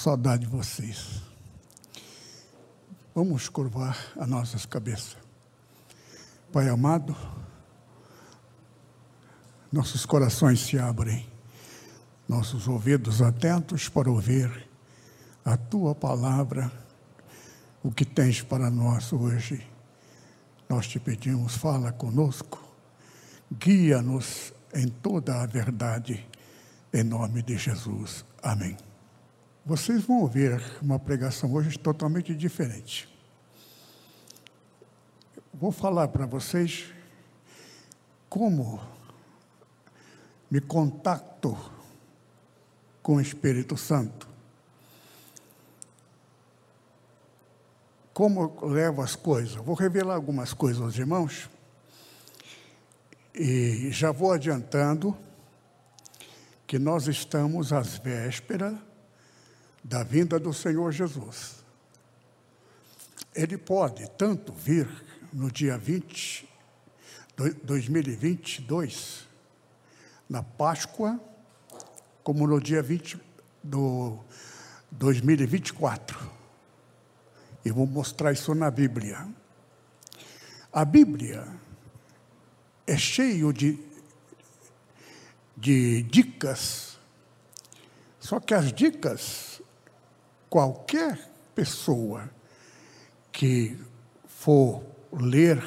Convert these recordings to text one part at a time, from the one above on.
saudade de vocês. Vamos curvar as nossas cabeças. Pai amado, nossos corações se abrem, nossos ouvidos atentos para ouvir a tua palavra, o que tens para nós hoje. Nós te pedimos, fala conosco, guia-nos em toda a verdade, em nome de Jesus. Amém. Vocês vão ouvir uma pregação hoje totalmente diferente. Vou falar para vocês como me contacto com o Espírito Santo. Como levo as coisas. Vou revelar algumas coisas aos irmãos. E já vou adiantando que nós estamos às vésperas da vinda do Senhor Jesus. Ele pode tanto vir no dia 20, 2022, na Páscoa, como no dia 20 do 2024. E vou mostrar isso na Bíblia. A Bíblia é cheio de, de dicas, só que as dicas qualquer pessoa que for ler,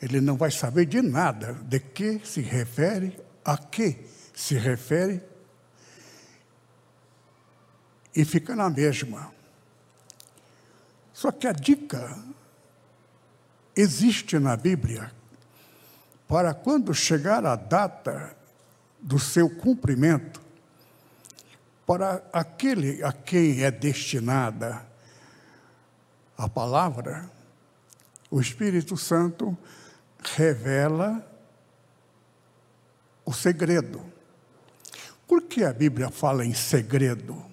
ele não vai saber de nada de que se refere, a que se refere, e fica na mesma. Só que a dica existe na Bíblia para quando chegar a data do seu cumprimento, para aquele a quem é destinada a palavra, o Espírito Santo revela o segredo. Por que a Bíblia fala em segredo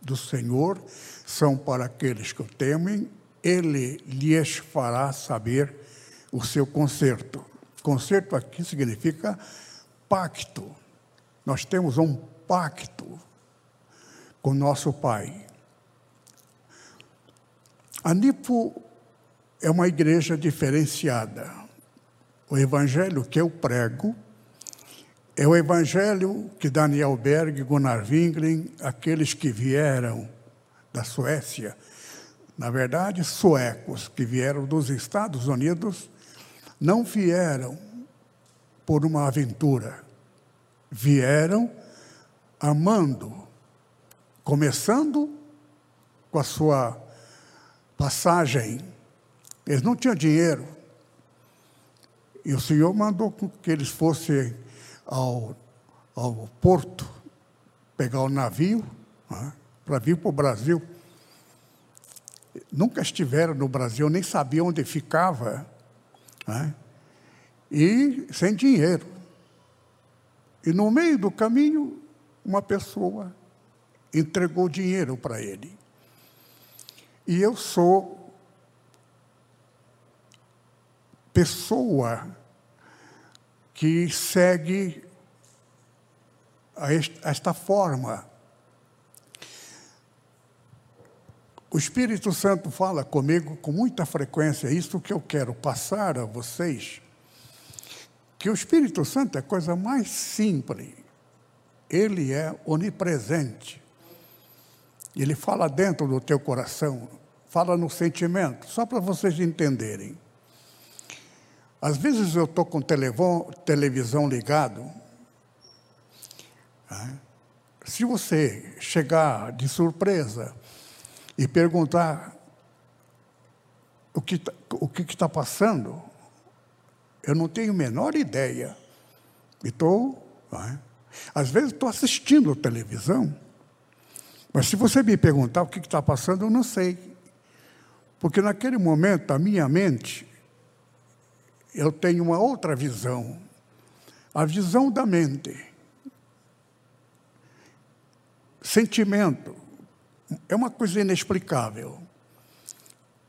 do Senhor? São para aqueles que o temem, ele lhes fará saber o seu conserto. Conserto aqui significa pacto. Nós temos um pacto com nosso Pai. A NIPO é uma igreja diferenciada. O evangelho que eu prego é o evangelho que Daniel Berg, Gunnar Wingren, aqueles que vieram da Suécia, na verdade, suecos que vieram dos Estados Unidos, não vieram por uma aventura, vieram amando começando com a sua passagem. Eles não tinham dinheiro. E o Senhor mandou que eles fossem ao, ao porto pegar o navio né, para vir para o Brasil. Nunca estiveram no Brasil, nem sabiam onde ficava. Né, e sem dinheiro. E no meio do caminho, uma pessoa entregou dinheiro para ele. E eu sou pessoa que segue esta forma. O Espírito Santo fala comigo com muita frequência, é isso que eu quero passar a vocês, que o Espírito Santo é a coisa mais simples, ele é onipresente. Ele fala dentro do teu coração, fala no sentimento, só para vocês entenderem. Às vezes eu estou com televisão ligado. Né? Se você chegar de surpresa e perguntar o que tá, o que está passando, eu não tenho a menor ideia. Estou né, Às vezes estou assistindo televisão, mas se você me perguntar o que está passando, eu não sei. Porque naquele momento, a minha mente, eu tenho uma outra visão. A visão da mente. Sentimento. É uma coisa inexplicável.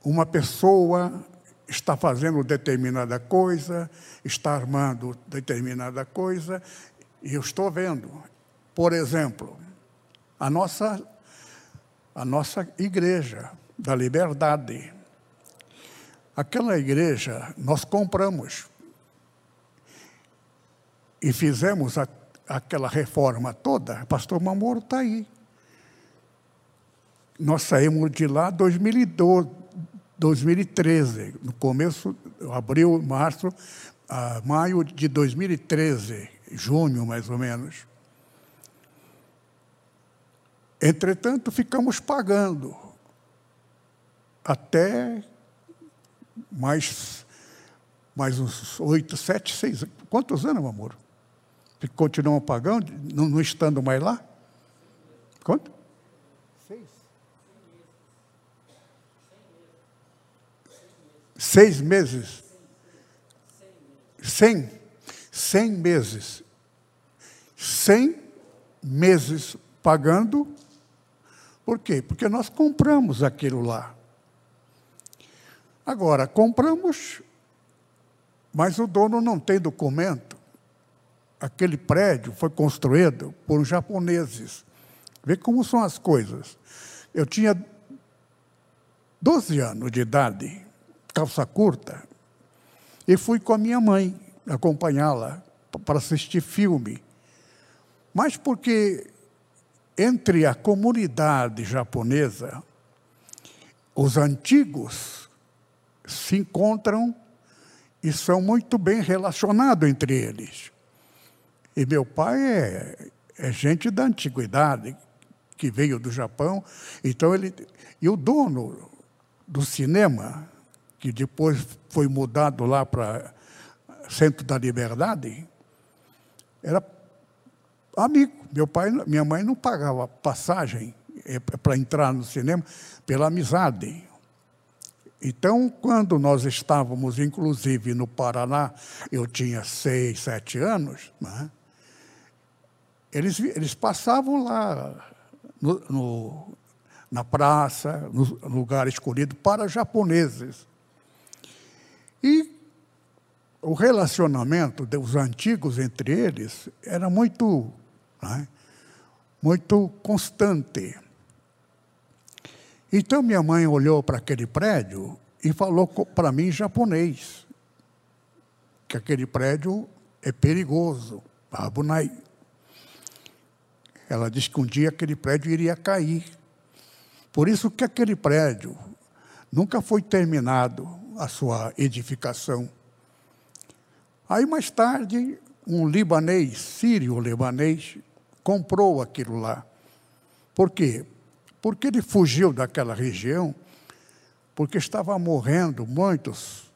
Uma pessoa está fazendo determinada coisa, está armando determinada coisa, e eu estou vendo. Por exemplo, a nossa, a nossa igreja da liberdade. Aquela igreja nós compramos e fizemos a, aquela reforma toda. Pastor Mamoro está aí. Nós saímos de lá em 2012, 2013, no começo, abril, março, a maio de 2013, junho mais ou menos. Entretanto, ficamos pagando até mais, mais uns oito, sete, seis. Quantos anos, meu amor? Continuam pagando, não, não estando mais lá? Quanto? Seis meses. Cem. Cem meses. Cem meses pagando. Por quê? Porque nós compramos aquilo lá. Agora, compramos, mas o dono não tem documento. Aquele prédio foi construído por japoneses. Vê como são as coisas. Eu tinha 12 anos de idade calça curta, e fui com a minha mãe acompanhá-la para assistir filme. Mas porque entre a comunidade japonesa, os antigos se encontram e são muito bem relacionados entre eles. E meu pai é, é gente da antiguidade, que veio do Japão, então ele. E o dono do cinema que depois foi mudado lá para Centro da Liberdade, era amigo. Meu pai, minha mãe não pagava passagem é, para entrar no cinema pela amizade. Então, quando nós estávamos, inclusive, no Paraná, eu tinha seis, sete anos, né? eles, eles passavam lá no, no, na praça, no lugar escolhido para japoneses. E o relacionamento dos antigos entre eles era muito, né, muito constante. Então minha mãe olhou para aquele prédio e falou para mim em japonês que aquele prédio é perigoso, Abunai. Ela disse que um dia aquele prédio iria cair. Por isso que aquele prédio nunca foi terminado a sua edificação. Aí, mais tarde, um libanês, sírio-libanês, comprou aquilo lá. Por quê? Porque ele fugiu daquela região, porque estava morrendo muitos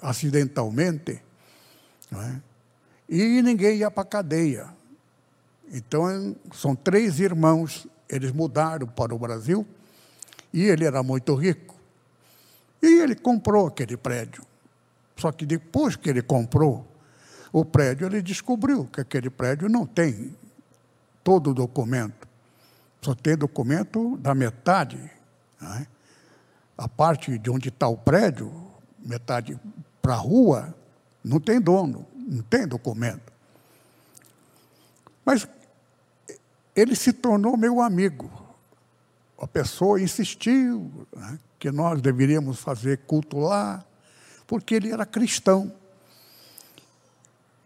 acidentalmente, é? e ninguém ia para a cadeia. Então, são três irmãos, eles mudaram para o Brasil, e ele era muito rico. E ele comprou aquele prédio. Só que depois que ele comprou o prédio, ele descobriu que aquele prédio não tem todo o documento. Só tem documento da metade. Né? A parte de onde está o prédio, metade para a rua, não tem dono, não tem documento. Mas ele se tornou meu amigo. A pessoa insistiu, né? que nós deveríamos fazer culto lá, porque ele era cristão.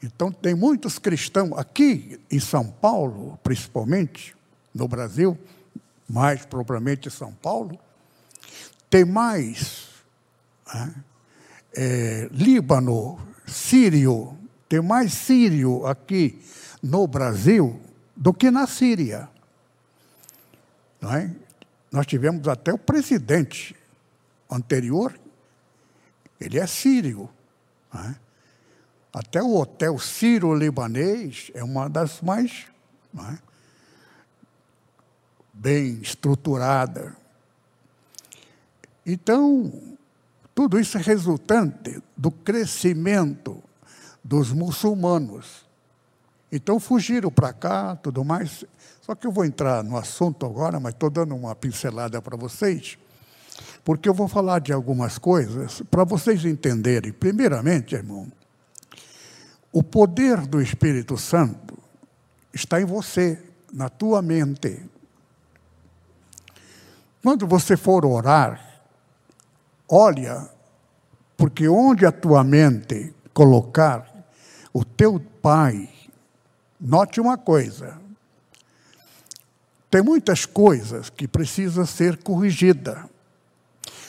Então, tem muitos cristãos aqui em São Paulo, principalmente, no Brasil, mais propriamente em São Paulo, tem mais né, é, Líbano, Sírio, tem mais sírio aqui no Brasil do que na Síria. Não é? Nós tivemos até o presidente anterior, ele é sírio. Né? Até o Hotel Ciro-Libanês é uma das mais é? bem estruturada. Então, tudo isso é resultante do crescimento dos muçulmanos. Então fugiram para cá, tudo mais. Só que eu vou entrar no assunto agora, mas estou dando uma pincelada para vocês, porque eu vou falar de algumas coisas para vocês entenderem. Primeiramente, irmão, o poder do Espírito Santo está em você, na tua mente. Quando você for orar, olha, porque onde a tua mente colocar o teu pai, note uma coisa, tem muitas coisas que precisam ser corrigidas.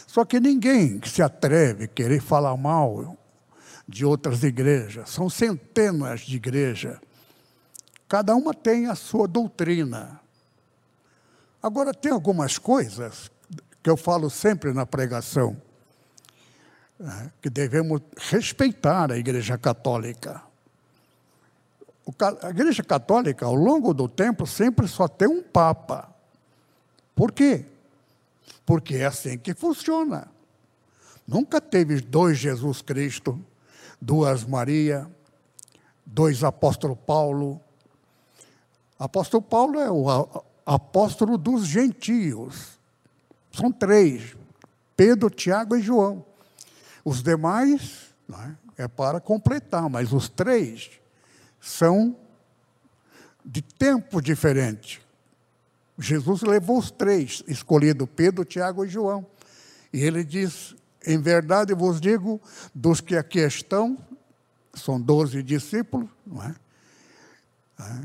Só que ninguém se atreve a querer falar mal de outras igrejas. São centenas de igrejas. Cada uma tem a sua doutrina. Agora, tem algumas coisas que eu falo sempre na pregação, né, que devemos respeitar a Igreja Católica. A Igreja Católica, ao longo do tempo, sempre só tem um Papa. Por quê? Porque é assim que funciona. Nunca teve dois Jesus Cristo, duas Maria, dois apóstolo Paulo. Apóstolo Paulo é o apóstolo dos gentios. São três: Pedro, Tiago e João. Os demais é, é para completar, mas os três são de tempo diferente. Jesus levou os três, escolhido Pedro, Tiago e João. E ele diz: Em verdade vos digo, dos que aqui estão, são doze discípulos, não é? é?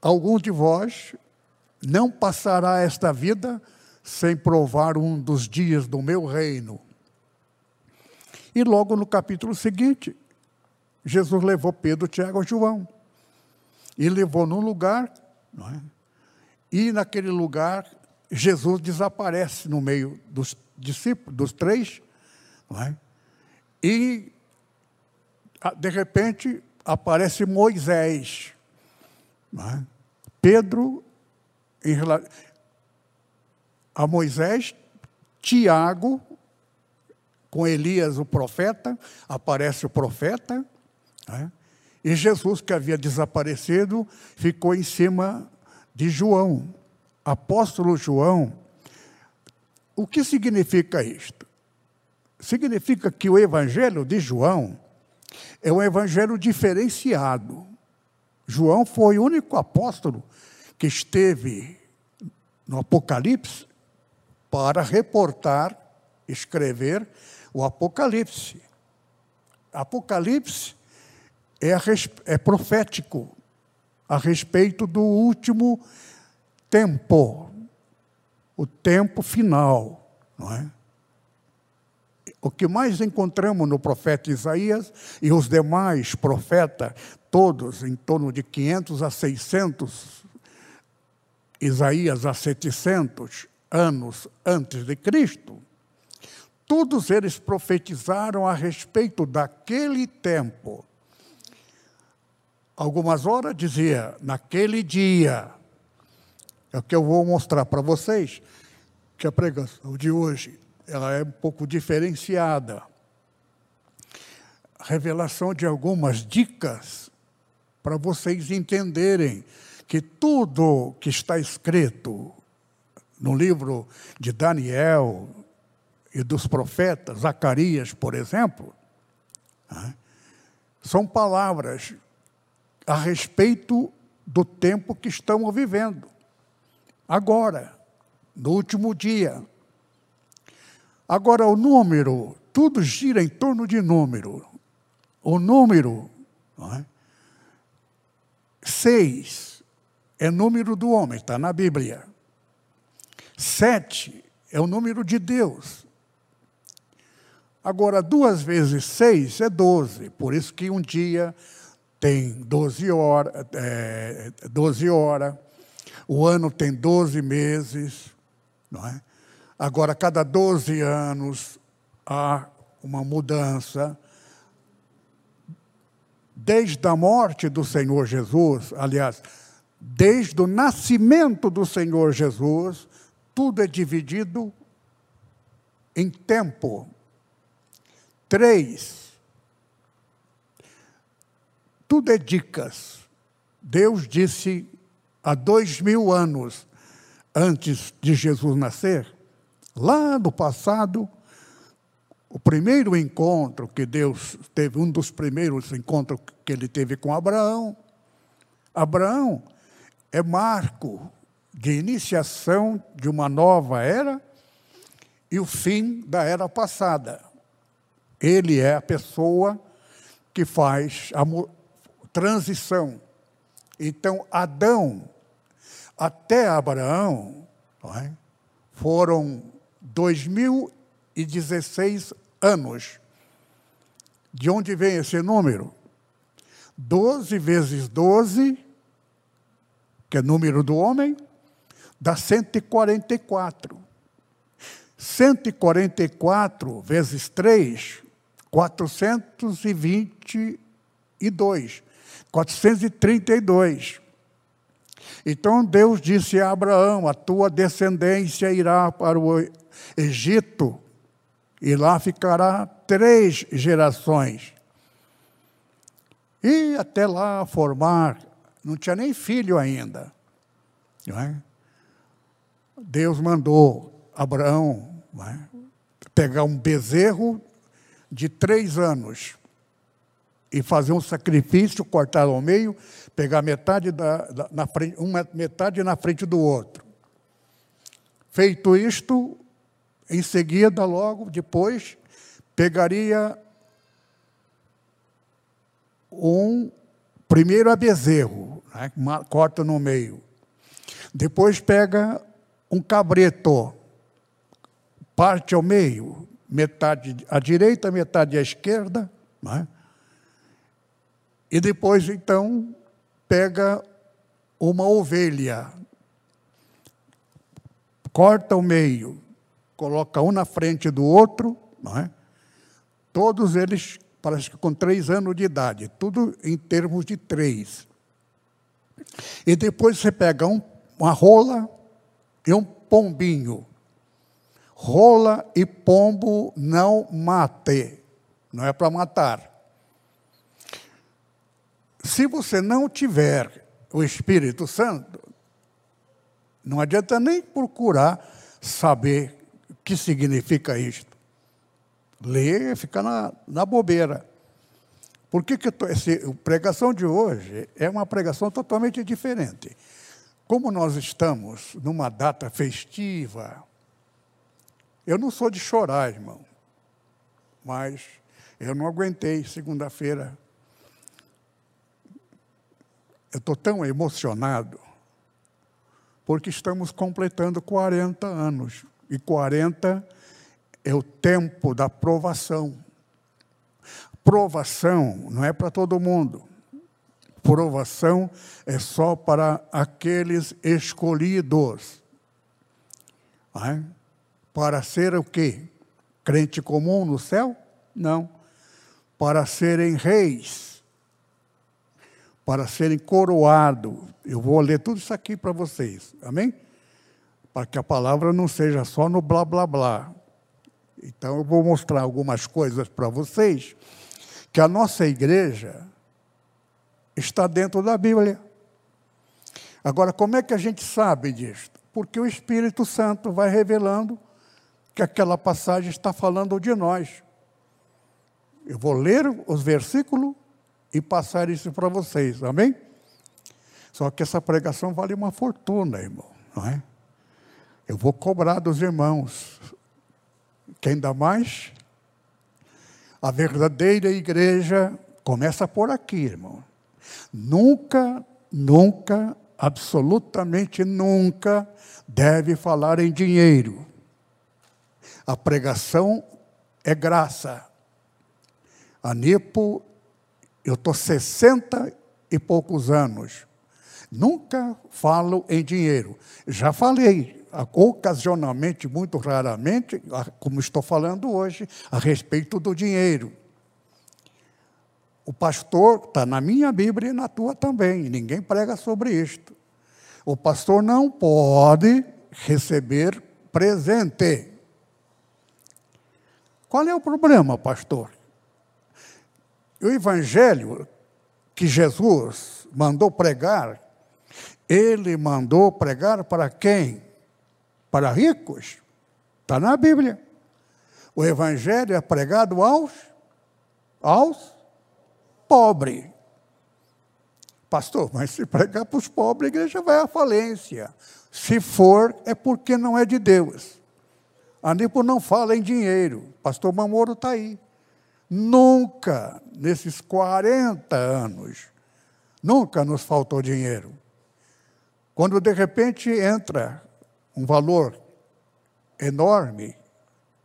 Algum de vós não passará esta vida sem provar um dos dias do meu reino. E logo no capítulo seguinte, Jesus levou Pedro, Tiago e João. E levou num lugar, não é? e naquele lugar Jesus desaparece no meio dos discípulos, dos três, é? e de repente aparece Moisés. É? Pedro, em relação a Moisés, Tiago, com Elias o profeta, aparece o profeta, né? e Jesus, que havia desaparecido, ficou em cima de João. Apóstolo João. O que significa isto? Significa que o evangelho de João é um evangelho diferenciado. João foi o único apóstolo que esteve no Apocalipse para reportar, escrever o Apocalipse. Apocalipse é, é profético a respeito do último tempo, o tempo final, não é? O que mais encontramos no profeta Isaías e os demais profetas, todos em torno de 500 a 600, Isaías a 700 anos antes de Cristo, todos eles profetizaram a respeito daquele tempo. Algumas horas dizia, naquele dia, é o que eu vou mostrar para vocês, que a pregação de hoje ela é um pouco diferenciada. Revelação de algumas dicas para vocês entenderem que tudo que está escrito no livro de Daniel e dos profetas, Zacarias, por exemplo, né, são palavras a respeito do tempo que estamos vivendo. Agora, no último dia, Agora, o número, tudo gira em torno de número. O número, é? seis, é número do homem, está na Bíblia. Sete é o número de Deus. Agora, duas vezes seis é doze, por isso que um dia tem doze horas, é, doze horas, o ano tem doze meses, não é? Agora, cada 12 anos há uma mudança desde a morte do Senhor Jesus, aliás, desde o nascimento do Senhor Jesus, tudo é dividido em tempo. Três, tudo é dicas. Deus disse há dois mil anos antes de Jesus nascer, lá no passado, o primeiro encontro que Deus teve, um dos primeiros encontros que ele teve com Abraão. Abraão é marco de iniciação de uma nova era e o fim da era passada. Ele é a pessoa que faz a transição. Então, Adão até Abraão é? foram 2016 anos. De onde vem esse número? 12 vezes 12, que é número do homem, dá 144. 144 vezes 3, 422. 432. Então Deus disse a Abraão: A tua descendência irá para o Egito, e lá ficará três gerações. E até lá formar, não tinha nem filho ainda. É? Deus mandou Abraão é? pegar um bezerro de três anos e fazer um sacrifício, cortar ao meio, pegar metade da, da, na frente, uma metade na frente do outro. Feito isto, em seguida, logo depois, pegaria um primeiro a bezerro, né, corta no meio. Depois pega um cabreto, parte ao meio, metade à direita, metade à esquerda, né? E depois então pega uma ovelha, corta o meio, coloca um na frente do outro, não é? Todos eles, parece que com três anos de idade, tudo em termos de três. E depois você pega um, uma rola e um pombinho. Rola e pombo não mate, não é para matar. Se você não tiver o Espírito Santo, não adianta nem procurar saber que significa isto? Ler fica na, na bobeira. Por que, que tô, a pregação de hoje é uma pregação totalmente diferente? Como nós estamos numa data festiva, eu não sou de chorar, irmão, mas eu não aguentei segunda-feira. Eu estou tão emocionado, porque estamos completando 40 anos e 40 é o tempo da provação. Provação não é para todo mundo. Provação é só para aqueles escolhidos. É? Para ser o quê? Crente comum no céu? Não. Para serem reis. Para serem coroados. Eu vou ler tudo isso aqui para vocês. Amém? para que a palavra não seja só no blá blá blá. Então eu vou mostrar algumas coisas para vocês que a nossa igreja está dentro da Bíblia. Agora, como é que a gente sabe disso? Porque o Espírito Santo vai revelando que aquela passagem está falando de nós. Eu vou ler os versículos e passar isso para vocês, amém? Só que essa pregação vale uma fortuna, irmão, não é? Eu vou cobrar dos irmãos. Que ainda mais a verdadeira igreja começa por aqui, irmão. Nunca, nunca, absolutamente nunca deve falar em dinheiro. A pregação é graça. A Nipo, eu estou 60 e poucos anos. Nunca falo em dinheiro. Já falei, ocasionalmente, muito raramente, como estou falando hoje, a respeito do dinheiro. O pastor está na minha Bíblia e na tua também, ninguém prega sobre isto. O pastor não pode receber presente. Qual é o problema, pastor? O evangelho que Jesus mandou pregar, ele mandou pregar para quem? Para ricos. Está na Bíblia. O evangelho é pregado aos aos pobres. Pastor, mas se pregar para os pobres, a igreja vai à falência. Se for, é porque não é de Deus. A Nipo não fala em dinheiro. Pastor Mamoro está aí. Nunca, nesses 40 anos, nunca nos faltou dinheiro. Quando de repente entra um valor enorme,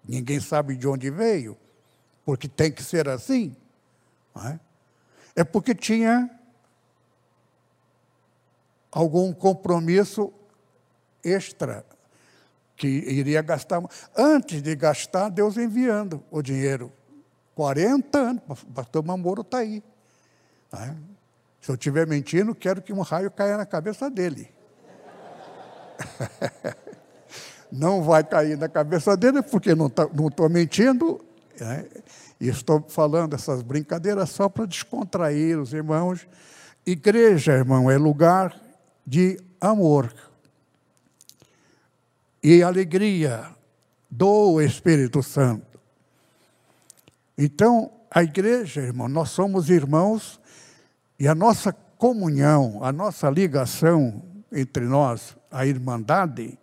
ninguém sabe de onde veio, porque tem que ser assim, é? é porque tinha algum compromisso extra que iria gastar. Antes de gastar, Deus enviando o dinheiro. 40 anos, o pastor Mamoro está aí. É? Se eu estiver mentindo, quero que um raio caia na cabeça dele. não vai cair na cabeça dele, porque não tá, estou mentindo. É? E estou falando essas brincadeiras só para descontrair os irmãos. Igreja, irmão, é lugar de amor e alegria do Espírito Santo. Então, a igreja, irmão, nós somos irmãos e a nossa comunhão, a nossa ligação entre nós, a irmandade,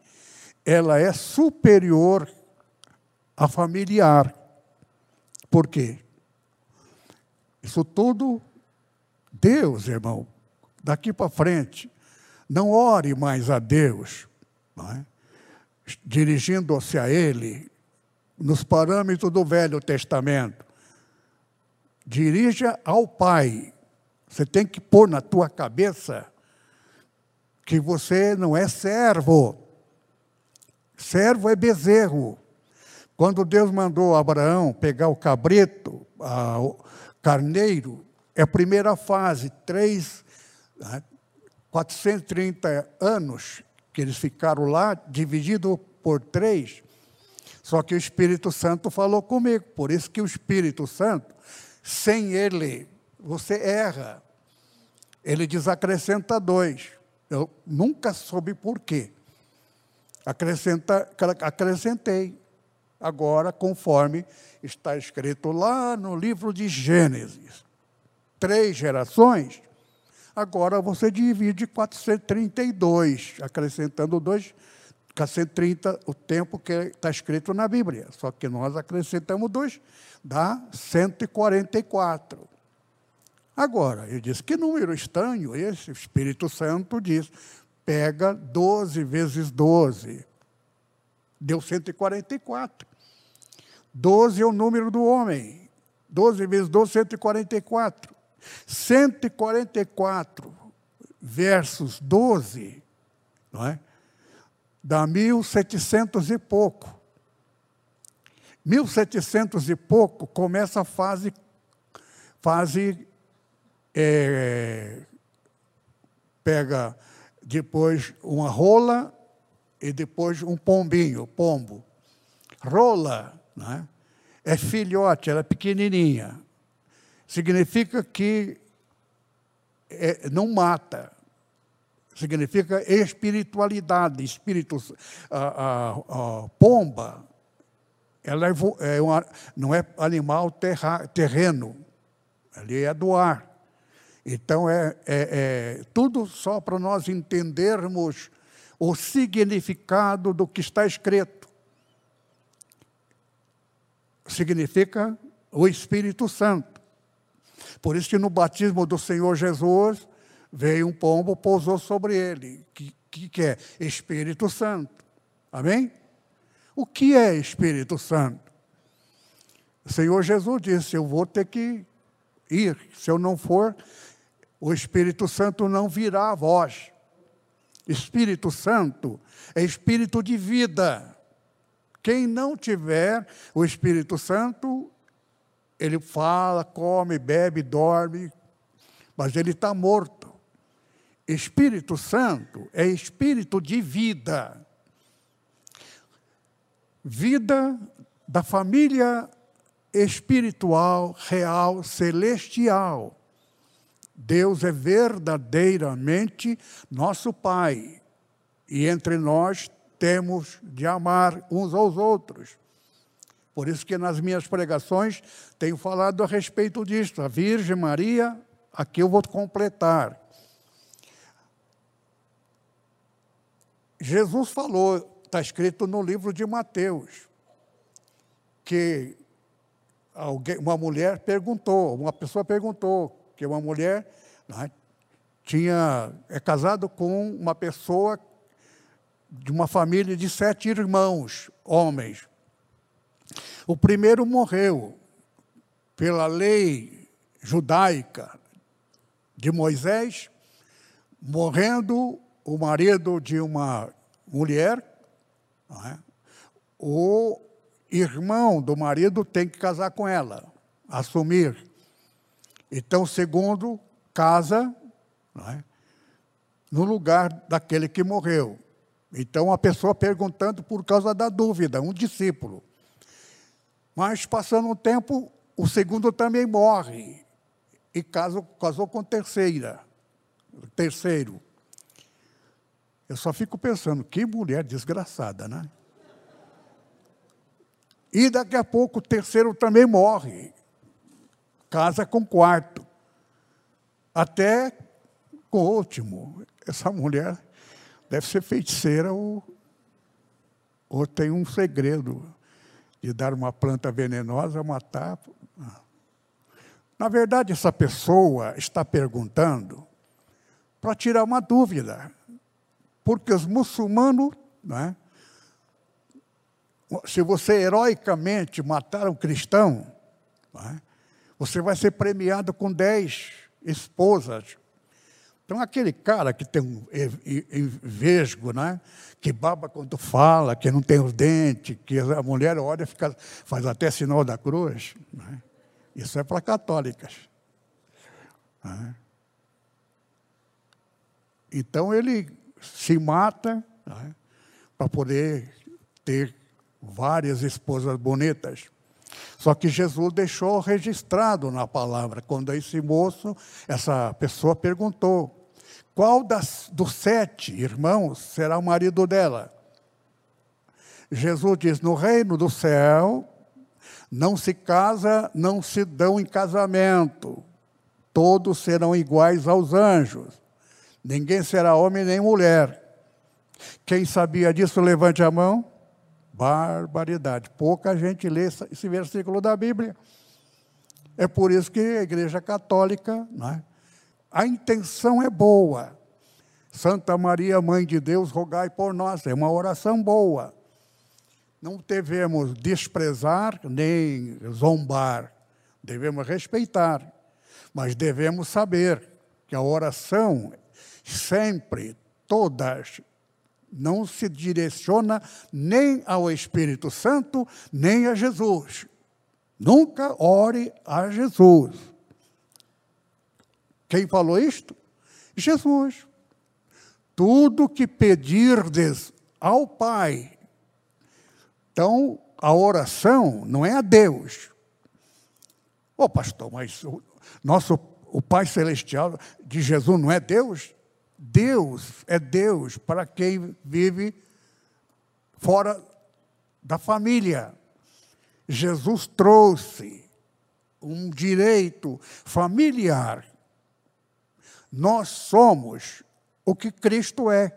ela é superior à familiar. Por quê? Isso tudo, Deus, irmão, daqui para frente, não ore mais a Deus, é? dirigindo-se a Ele, nos parâmetros do Velho Testamento. Dirija ao Pai. Você tem que pôr na tua cabeça que você não é servo. Servo é bezerro. Quando Deus mandou Abraão pegar o cabrito, o carneiro, é a primeira fase, três, 430 né, anos que eles ficaram lá, dividido por três. Só que o Espírito Santo falou comigo. Por isso que o Espírito Santo, sem ele, você erra. Ele diz: acrescenta dois. Eu nunca soube por quê. Acrescenta, acrescentei. Agora, conforme está escrito lá no livro de Gênesis. Três gerações Agora você divide 432, acrescentando dois. Fica 130 o tempo que está escrito na Bíblia. Só que nós acrescentamos dois, dá 144. Agora, eu disse, que número estranho esse? O Espírito Santo diz, pega 12 vezes 12. Deu 144. 12 é o número do homem. 12 vezes 12, 144. 144 versus 12, não é? Dá 1700 e pouco. 1700 e pouco começa a fase, fase é, pega depois uma rola e depois um pombinho, pombo. Rola, né? é filhote, ela é pequenininha significa que é, não mata. Significa espiritualidade, espírito, a, a, a pomba, ela é, é uma, não é animal terra, terreno, ali é do ar. Então, é, é, é tudo só para nós entendermos o significado do que está escrito. Significa o Espírito Santo. Por isso que no batismo do Senhor Jesus, veio um pombo, pousou sobre ele. Que, que é? Espírito Santo. Amém? O que é Espírito Santo? O Senhor Jesus disse: Eu vou ter que ir. Se eu não for, o Espírito Santo não virá a vós. Espírito Santo é espírito de vida. Quem não tiver o Espírito Santo ele fala, come, bebe, dorme, mas ele está morto. Espírito Santo é espírito de vida. Vida da família espiritual, real, celestial. Deus é verdadeiramente nosso Pai. E entre nós temos de amar uns aos outros. Por isso que nas minhas pregações tenho falado a respeito disto. A Virgem Maria, aqui eu vou completar. Jesus falou, está escrito no livro de Mateus, que alguém, uma mulher perguntou, uma pessoa perguntou, que uma mulher né, tinha, é casado com uma pessoa de uma família de sete irmãos, homens. O primeiro morreu pela lei judaica de Moisés, morrendo o marido de uma mulher, é? o irmão do marido tem que casar com ela, assumir. Então, o segundo casa é? no lugar daquele que morreu. Então, a pessoa perguntando por causa da dúvida, um discípulo. Mas, passando um tempo, o segundo também morre e casou, casou com terceira, terceiro. Eu só fico pensando, que mulher desgraçada, né? E daqui a pouco o terceiro também morre. Casa com quarto. Até com o último. Essa mulher deve ser feiticeira ou, ou tem um segredo de dar uma planta venenosa, matar. Na verdade, essa pessoa está perguntando para tirar uma dúvida. Porque os muçulmanos, né, se você heroicamente matar um cristão, né, você vai ser premiado com dez esposas. Então, aquele cara que tem um vesgo, né, que baba quando fala, que não tem os dentes, que a mulher olha e fica, faz até sinal da cruz, né, isso é para católicas. Né. Então, ele se mata né, para poder ter várias esposas bonitas. Só que Jesus deixou registrado na palavra, quando esse moço, essa pessoa perguntou: qual das, dos sete irmãos será o marido dela? Jesus diz: no reino do céu, não se casa, não se dão em casamento, todos serão iguais aos anjos. Ninguém será homem nem mulher. Quem sabia disso, levante a mão. Barbaridade. Pouca gente lê esse versículo da Bíblia. É por isso que a Igreja Católica, é? a intenção é boa. Santa Maria, Mãe de Deus, rogai por nós. É uma oração boa. Não devemos desprezar nem zombar. Devemos respeitar. Mas devemos saber que a oração sempre, todas, não se direciona nem ao Espírito Santo, nem a Jesus. Nunca ore a Jesus. Quem falou isto? Jesus. Tudo que pedirdes ao Pai. Então, a oração não é a Deus. Ô oh, pastor, mas o nosso o Pai Celestial de Jesus não é Deus? Deus é Deus para quem vive fora da família. Jesus trouxe um direito familiar. Nós somos o que Cristo é.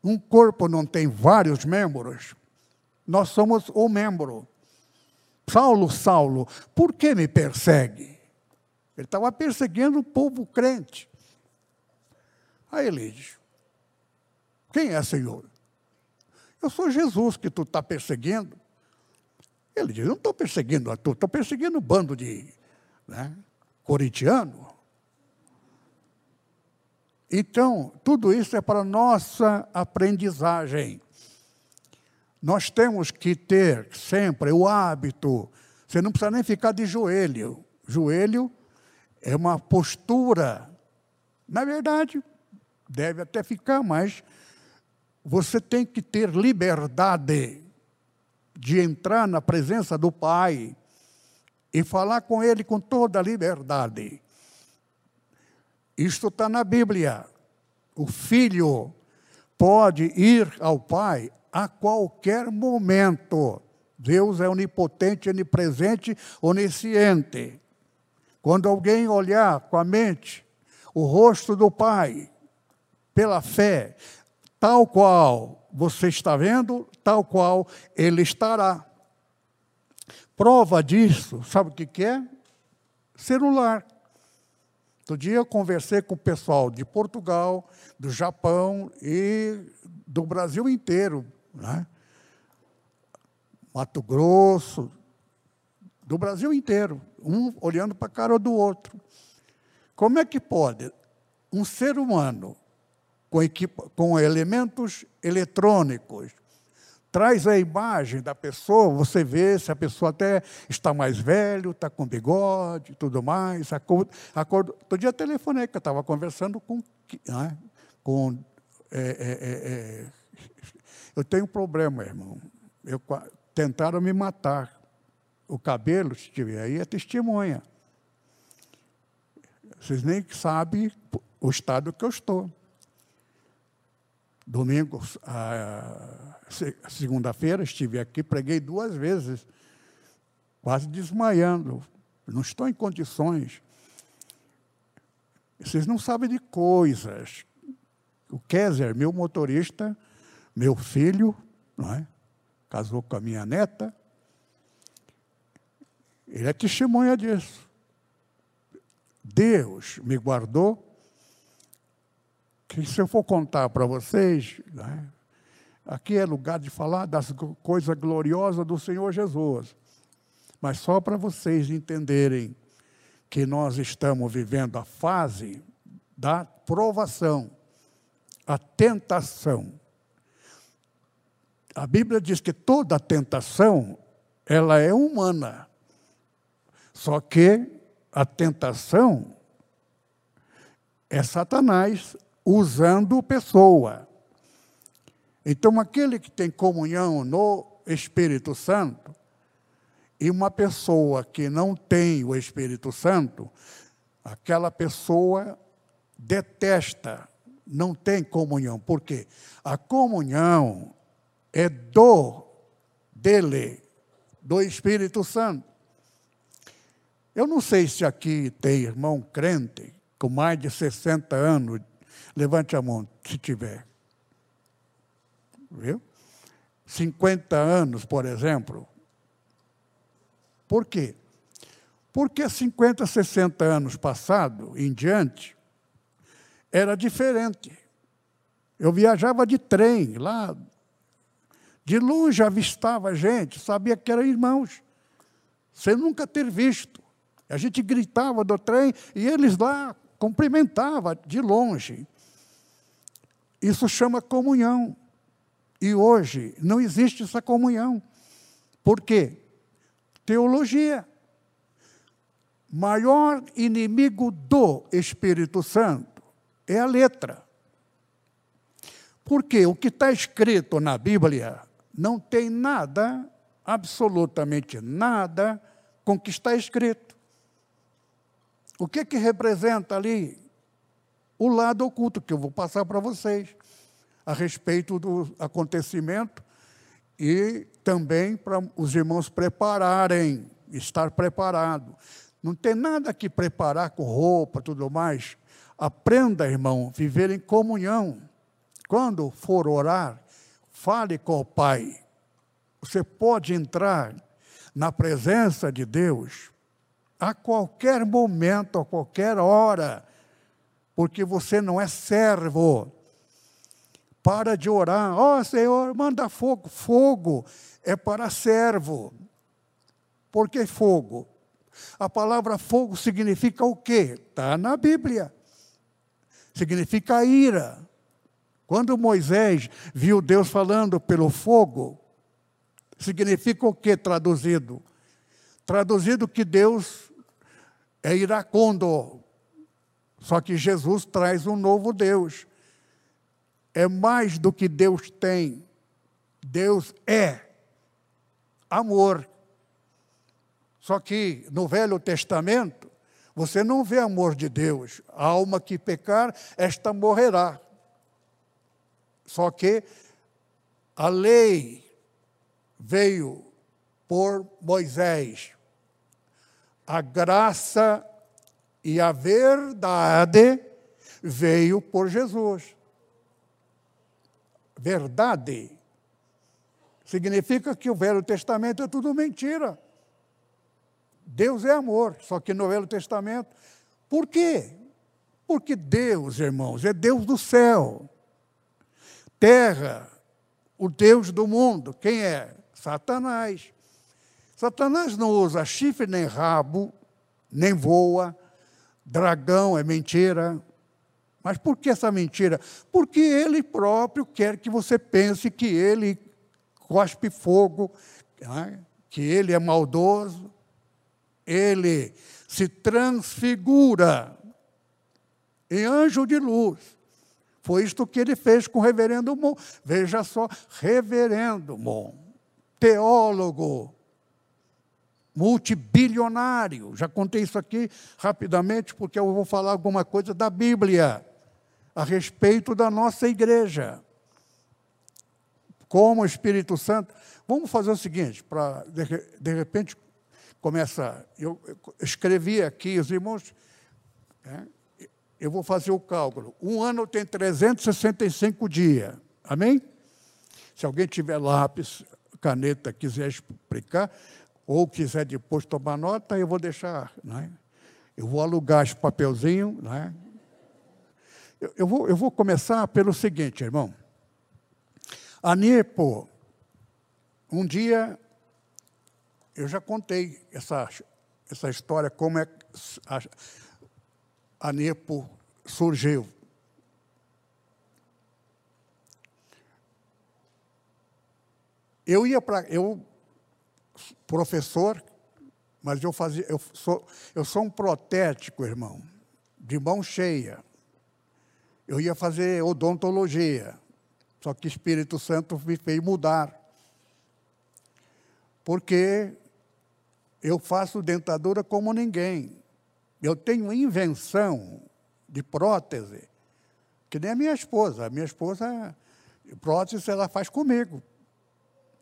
Um corpo não tem vários membros. Nós somos o membro. Saulo, Saulo, por que me persegue? Ele estava perseguindo o povo crente. Aí ele diz: Quem é, Senhor? Eu sou Jesus que tu está perseguindo. Ele diz: Não estou perseguindo a tu, estou perseguindo um bando de né, corintiano. Então, tudo isso é para nossa aprendizagem. Nós temos que ter sempre o hábito Você não precisa nem ficar de joelho. Joelho é uma postura. Na verdade, deve até ficar, mas você tem que ter liberdade de entrar na presença do Pai e falar com Ele com toda a liberdade. Isto está na Bíblia. O filho pode ir ao Pai a qualquer momento. Deus é onipotente, onipresente, onisciente. Quando alguém olhar com a mente o rosto do Pai, pela fé, tal qual você está vendo, tal qual ele estará. Prova disso, sabe o que, é? Celular. Outro dia eu conversei com o pessoal de Portugal, do Japão e do Brasil inteiro. Né? Mato Grosso, do Brasil inteiro, um olhando para a cara do outro. Como é que pode um ser humano com, com elementos eletrônicos traz a imagem da pessoa, você vê se a pessoa até está mais velho, está com bigode tudo mais. Acordo, acordo. Outro dia telefonei, que eu estava conversando com. Né, com é, é, é, é, eu tenho um problema, irmão. Eu, tentaram me matar. O cabelo, se tiver aí, é testemunha. Vocês nem sabem o estado que eu estou. Domingo, segunda-feira, estive aqui, preguei duas vezes, quase desmaiando. Não estou em condições. Vocês não sabem de coisas. O Kézer, meu motorista, meu filho, não é? casou com a minha neta, ele é testemunha disso. Deus me guardou que se eu for contar para vocês, né, aqui é lugar de falar das coisas gloriosas do Senhor Jesus, mas só para vocês entenderem que nós estamos vivendo a fase da provação, a tentação. A Bíblia diz que toda tentação ela é humana. Só que a tentação é Satanás usando pessoa. Então, aquele que tem comunhão no Espírito Santo e uma pessoa que não tem o Espírito Santo, aquela pessoa detesta, não tem comunhão. Por quê? A comunhão é do dele, do Espírito Santo. Eu não sei se aqui tem irmão crente com mais de 60 anos Levante a mão, se tiver. Viu? 50 anos, por exemplo. Por quê? Porque 50, 60 anos passado em diante, era diferente. Eu viajava de trem lá, de longe avistava gente, sabia que eram irmãos, sem nunca ter visto. A gente gritava do trem e eles lá cumprimentavam de longe. Isso chama comunhão. E hoje não existe essa comunhão. Por quê? Teologia. Maior inimigo do Espírito Santo é a letra. Porque o que está escrito na Bíblia não tem nada, absolutamente nada, com o que está escrito. O que, que representa ali? o lado oculto, que eu vou passar para vocês, a respeito do acontecimento e também para os irmãos prepararem, estar preparado. Não tem nada que preparar com roupa, tudo mais. Aprenda, irmão, viver em comunhão. Quando for orar, fale com o Pai. Você pode entrar na presença de Deus a qualquer momento, a qualquer hora porque você não é servo. Para de orar, ó oh, Senhor, manda fogo. Fogo é para servo. Por que fogo? A palavra fogo significa o quê? Está na Bíblia. Significa ira. Quando Moisés viu Deus falando pelo fogo, significa o que traduzido? Traduzido que Deus é iracundo. Só que Jesus traz um novo Deus. É mais do que Deus tem. Deus é amor. Só que no Velho Testamento, você não vê amor de Deus. A alma que pecar, esta morrerá. Só que a lei veio por Moisés. A graça e a verdade veio por Jesus. Verdade significa que o Velho Testamento é tudo mentira. Deus é amor, só que no Velho Testamento. Por quê? Porque Deus, irmãos, é Deus do céu. Terra, o Deus do mundo. Quem é? Satanás. Satanás não usa chifre nem rabo, nem voa. Dragão é mentira. Mas por que essa mentira? Porque ele próprio quer que você pense que ele cospe fogo, né? que ele é maldoso, ele se transfigura em anjo de luz. Foi isto que ele fez com o reverendo Mon. Veja só, reverendo Mon, teólogo, multibilionário. Já contei isso aqui rapidamente, porque eu vou falar alguma coisa da Bíblia a respeito da nossa igreja. Como o Espírito Santo. Vamos fazer o seguinte, para de, de repente começa. Eu, escrevi aqui, os irmãos. Né, eu vou fazer o cálculo. Um ano tem 365 dias. Amém? Se alguém tiver lápis, caneta, quiser explicar, ou quiser depois tomar nota, eu vou deixar. Né? Eu vou alugar esse papelzinho. Né? Eu, eu, vou, eu vou começar pelo seguinte, irmão. A Nepo, um dia eu já contei essa, essa história, como é a, a Nepo surgiu. Eu ia para. Eu, professor, mas eu fazia. Eu sou, eu sou um protético, irmão, de mão cheia. Eu ia fazer odontologia, só que Espírito Santo me fez mudar porque eu faço dentadura como ninguém. Eu tenho invenção de prótese, que nem a minha esposa. A minha esposa, prótese, ela faz comigo.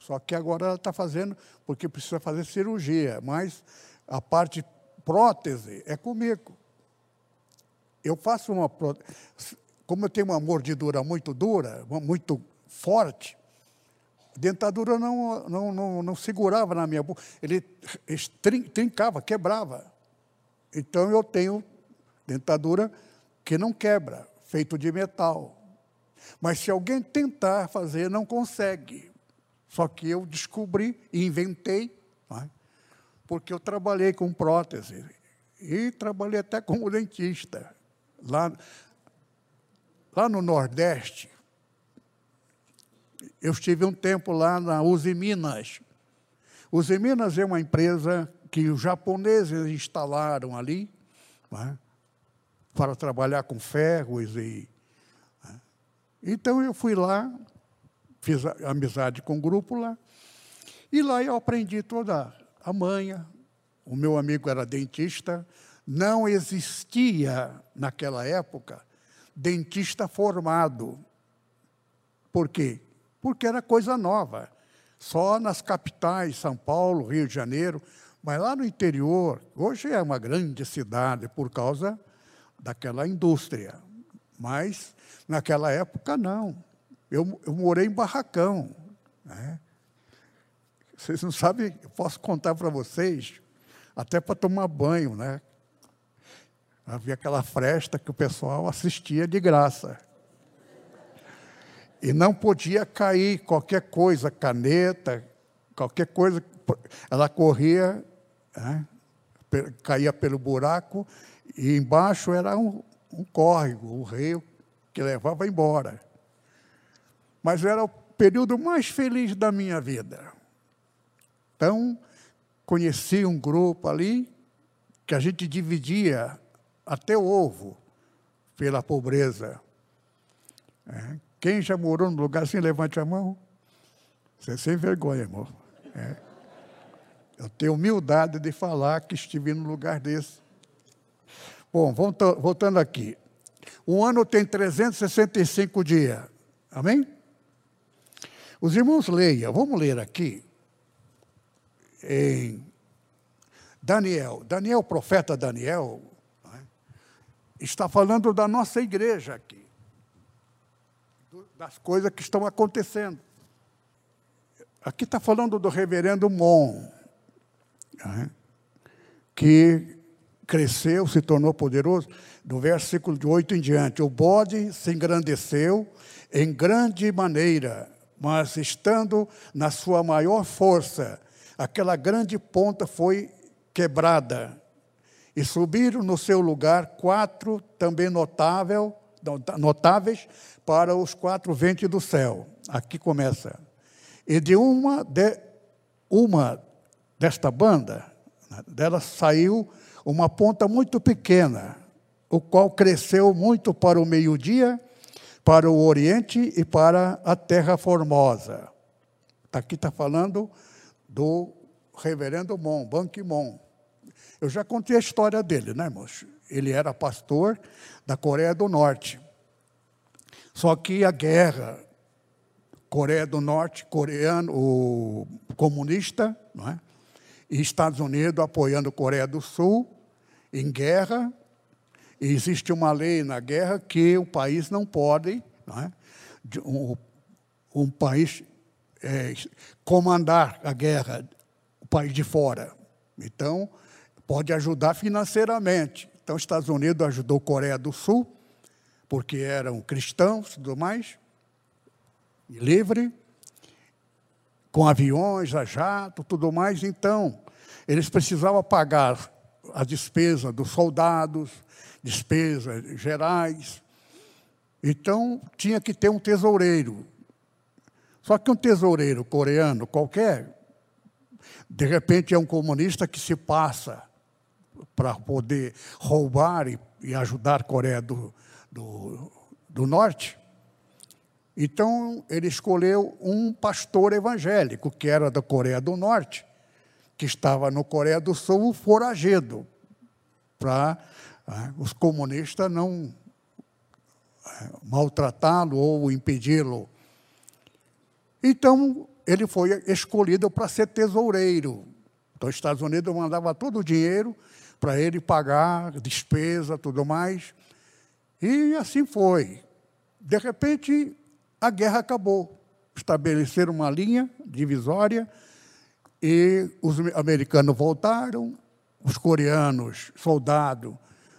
Só que agora ela está fazendo, porque precisa fazer cirurgia, mas a parte prótese é comigo. Eu faço uma prótese. Como eu tenho uma mordidura muito dura, muito forte, a dentadura não, não, não, não segurava na minha boca, ele trincava, quebrava. Então eu tenho dentadura que não quebra, feito de metal. Mas se alguém tentar fazer, não consegue. Só que eu descobri e inventei, é? porque eu trabalhei com prótese e trabalhei até como dentista. Lá, lá no Nordeste, eu estive um tempo lá na Uzi Minas. Uzi Minas é uma empresa que os japoneses instalaram ali né, para trabalhar com ferros e né. então eu fui lá, fiz amizade com o um grupo lá e lá eu aprendi toda a manha. O meu amigo era dentista, não existia naquela época dentista formado. Por quê? porque era coisa nova. Só nas capitais, São Paulo, Rio de Janeiro, mas lá no interior, hoje é uma grande cidade por causa daquela indústria. Mas naquela época não. Eu, eu morei em barracão. Né? Vocês não sabem, eu posso contar para vocês, até para tomar banho, né? Havia aquela fresta que o pessoal assistia de graça. E não podia cair qualquer coisa, caneta, qualquer coisa. Ela corria, né, caía pelo buraco, e embaixo era um, um córrego, um rio, que levava embora. Mas era o período mais feliz da minha vida. Então, conheci um grupo ali que a gente dividia até o ovo pela pobreza. É. Quem já morou num lugar assim, levante a mão. Você é sem vergonha, irmão. É. Eu tenho humildade de falar que estive num lugar desse. Bom, voltando aqui. Um ano tem 365 dias. Amém? Os irmãos leiam, vamos ler aqui em Daniel. Daniel, profeta Daniel, é? está falando da nossa igreja aqui, das coisas que estão acontecendo. Aqui está falando do reverendo Mon, é? que cresceu, se tornou poderoso, do versículo de 8 em diante. O bode se engrandeceu em grande maneira, mas estando na sua maior força, aquela grande ponta foi quebrada. E subiram no seu lugar quatro também notável, notáveis para os quatro ventos do céu. Aqui começa. E de uma, de, uma desta banda, dela saiu uma ponta muito pequena, o qual cresceu muito para o meio-dia para o Oriente e para a Terra Formosa. Aqui está falando do reverendo Mon, Ban Ki-moon. Eu já contei a história dele, né, irmãos? Ele era pastor da Coreia do Norte. Só que a guerra, Coreia do Norte, coreano, o comunista, não é? e Estados Unidos apoiando a Coreia do Sul em guerra, existe uma lei na guerra que o país não pode, não é? um, um, país é, comandar a guerra, o país de fora. Então, pode ajudar financeiramente. Então, os Estados Unidos ajudou Coreia do Sul, porque eram cristãos e tudo mais, livre, com aviões, a jato, tudo mais. Então, eles precisavam pagar a despesa dos soldados, despesas gerais. Então, tinha que ter um tesoureiro. Só que um tesoureiro coreano qualquer, de repente é um comunista que se passa para poder roubar e, e, ajudar a Coreia do, do, do Norte. Então, ele escolheu um pastor evangélico, que era da Coreia do Norte, que estava no Coreia do Sul foragido, para os comunistas não é, maltratá-lo ou impedi-lo. Então, ele foi escolhido para ser tesoureiro. Então, os Estados Unidos mandava todo o dinheiro para ele pagar despesa, tudo mais. E assim foi. De repente, a guerra acabou. Estabeleceram uma linha divisória e os americanos voltaram, os coreanos, soldados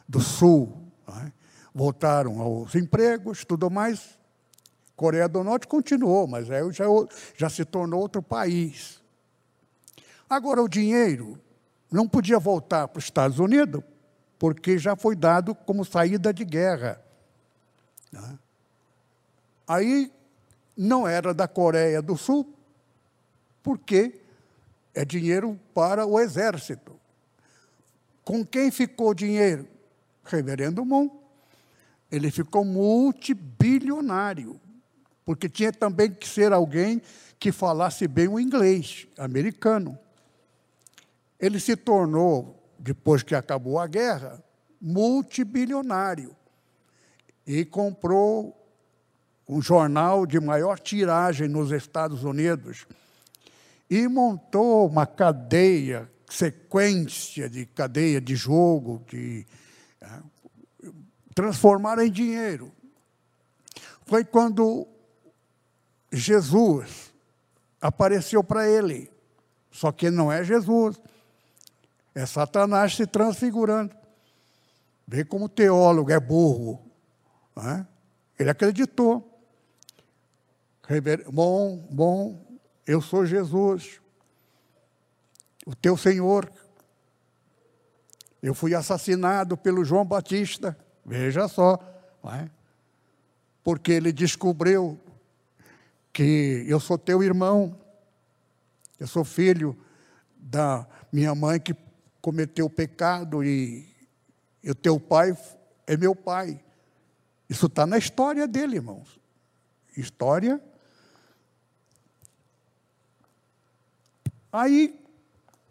do Sul, é? voltaram aos empregos, tudo mais. Coreia do Norte continuou, mas aí já, já se tornou outro país. Agora, o dinheiro não podia voltar para os Estados Unidos, porque já foi dado como saída de guerra. Né? Aí não era da Coreia do Sul, porque é dinheiro para o exército. Com quem ficou o dinheiro? Reverendo Mon. Ele ficou multibilionário, porque tinha também que ser alguém que falasse bem o inglês americano. Ele se tornou, depois que acabou a guerra, multibilionário e comprou um jornal de maior tiragem nos Estados Unidos e montou uma cadeia, sequência de cadeia de jogo, que é, transformaram em dinheiro. Foi quando Jesus apareceu para ele. Só que não é Jesus. É Satanás se transfigurando. Vê como teólogo é burro. É? Ele acreditou. Bom, bom, eu sou Jesus, o teu Senhor. Eu fui assassinado pelo João Batista, veja só, é? porque ele descobriu que eu sou teu irmão, eu sou filho da minha mãe que cometeu pecado e, e o teu pai é meu pai. Isso está na história dele, irmãos. História. Aí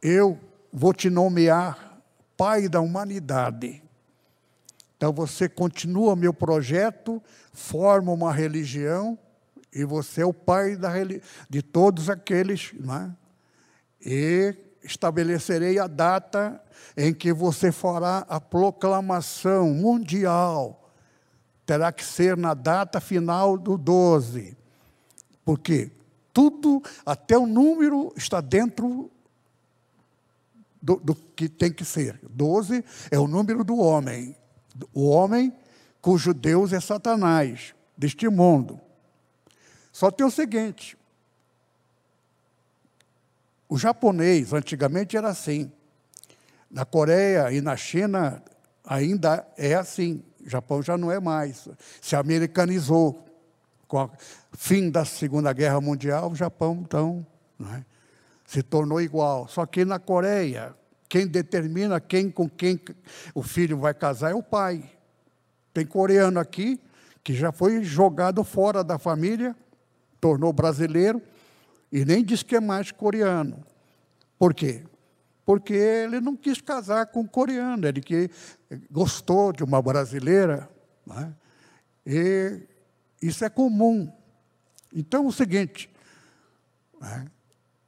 eu vou te nomear pai da humanidade. Então você continua meu projeto, forma uma religião e você é o pai da, de todos aqueles. É? E estabelecerei a data em que você fará a proclamação mundial. Terá que ser na data final do 12. Porque tudo, até o número, está dentro do, do que tem que ser. 12 é o número do homem. O homem cujo Deus é Satanás, deste mundo. Só tem o seguinte: o japonês, antigamente era assim. Na Coreia e na China ainda é assim. O Japão já não é mais. Se americanizou. Com o fim da Segunda Guerra Mundial, o Japão, então, é? Se tornou igual. Só que na Coreia, quem determina quem com quem o filho vai casar é o pai. Tem coreano aqui que já foi jogado fora da família, tornou brasileiro, e nem diz que é mais coreano. Por quê? Porque ele não quis casar com coreano, ele que gostou de uma brasileira. Né? E isso é comum. Então, é o seguinte, né?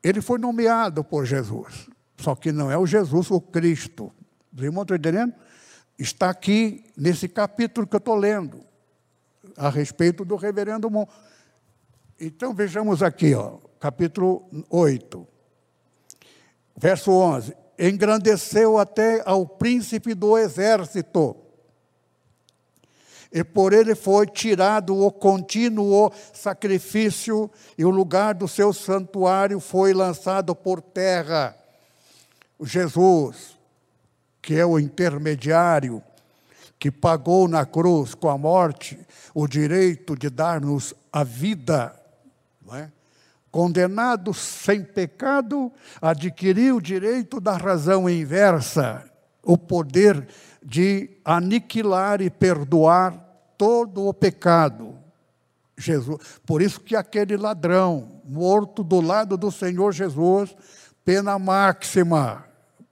Ele foi nomeado por Jesus, só que não é o Jesus, o Cristo. Os irmãos estão entendendo? Está aqui nesse capítulo que eu estou lendo, a respeito do reverendo Mon. Então vejamos aqui, ó, capítulo 8, verso 11: Engrandeceu até ao príncipe do exército, e por ele foi tirado o contínuo sacrifício, e o lugar do seu santuário foi lançado por terra. Jesus, que é o intermediário, que pagou na cruz com a morte o direito de dar-nos a vida é? Condenado sem pecado, adquiriu o direito da razão inversa, o poder de aniquilar e perdoar todo o pecado. Jesus. Por isso que aquele ladrão morto do lado do Senhor Jesus, pena máxima,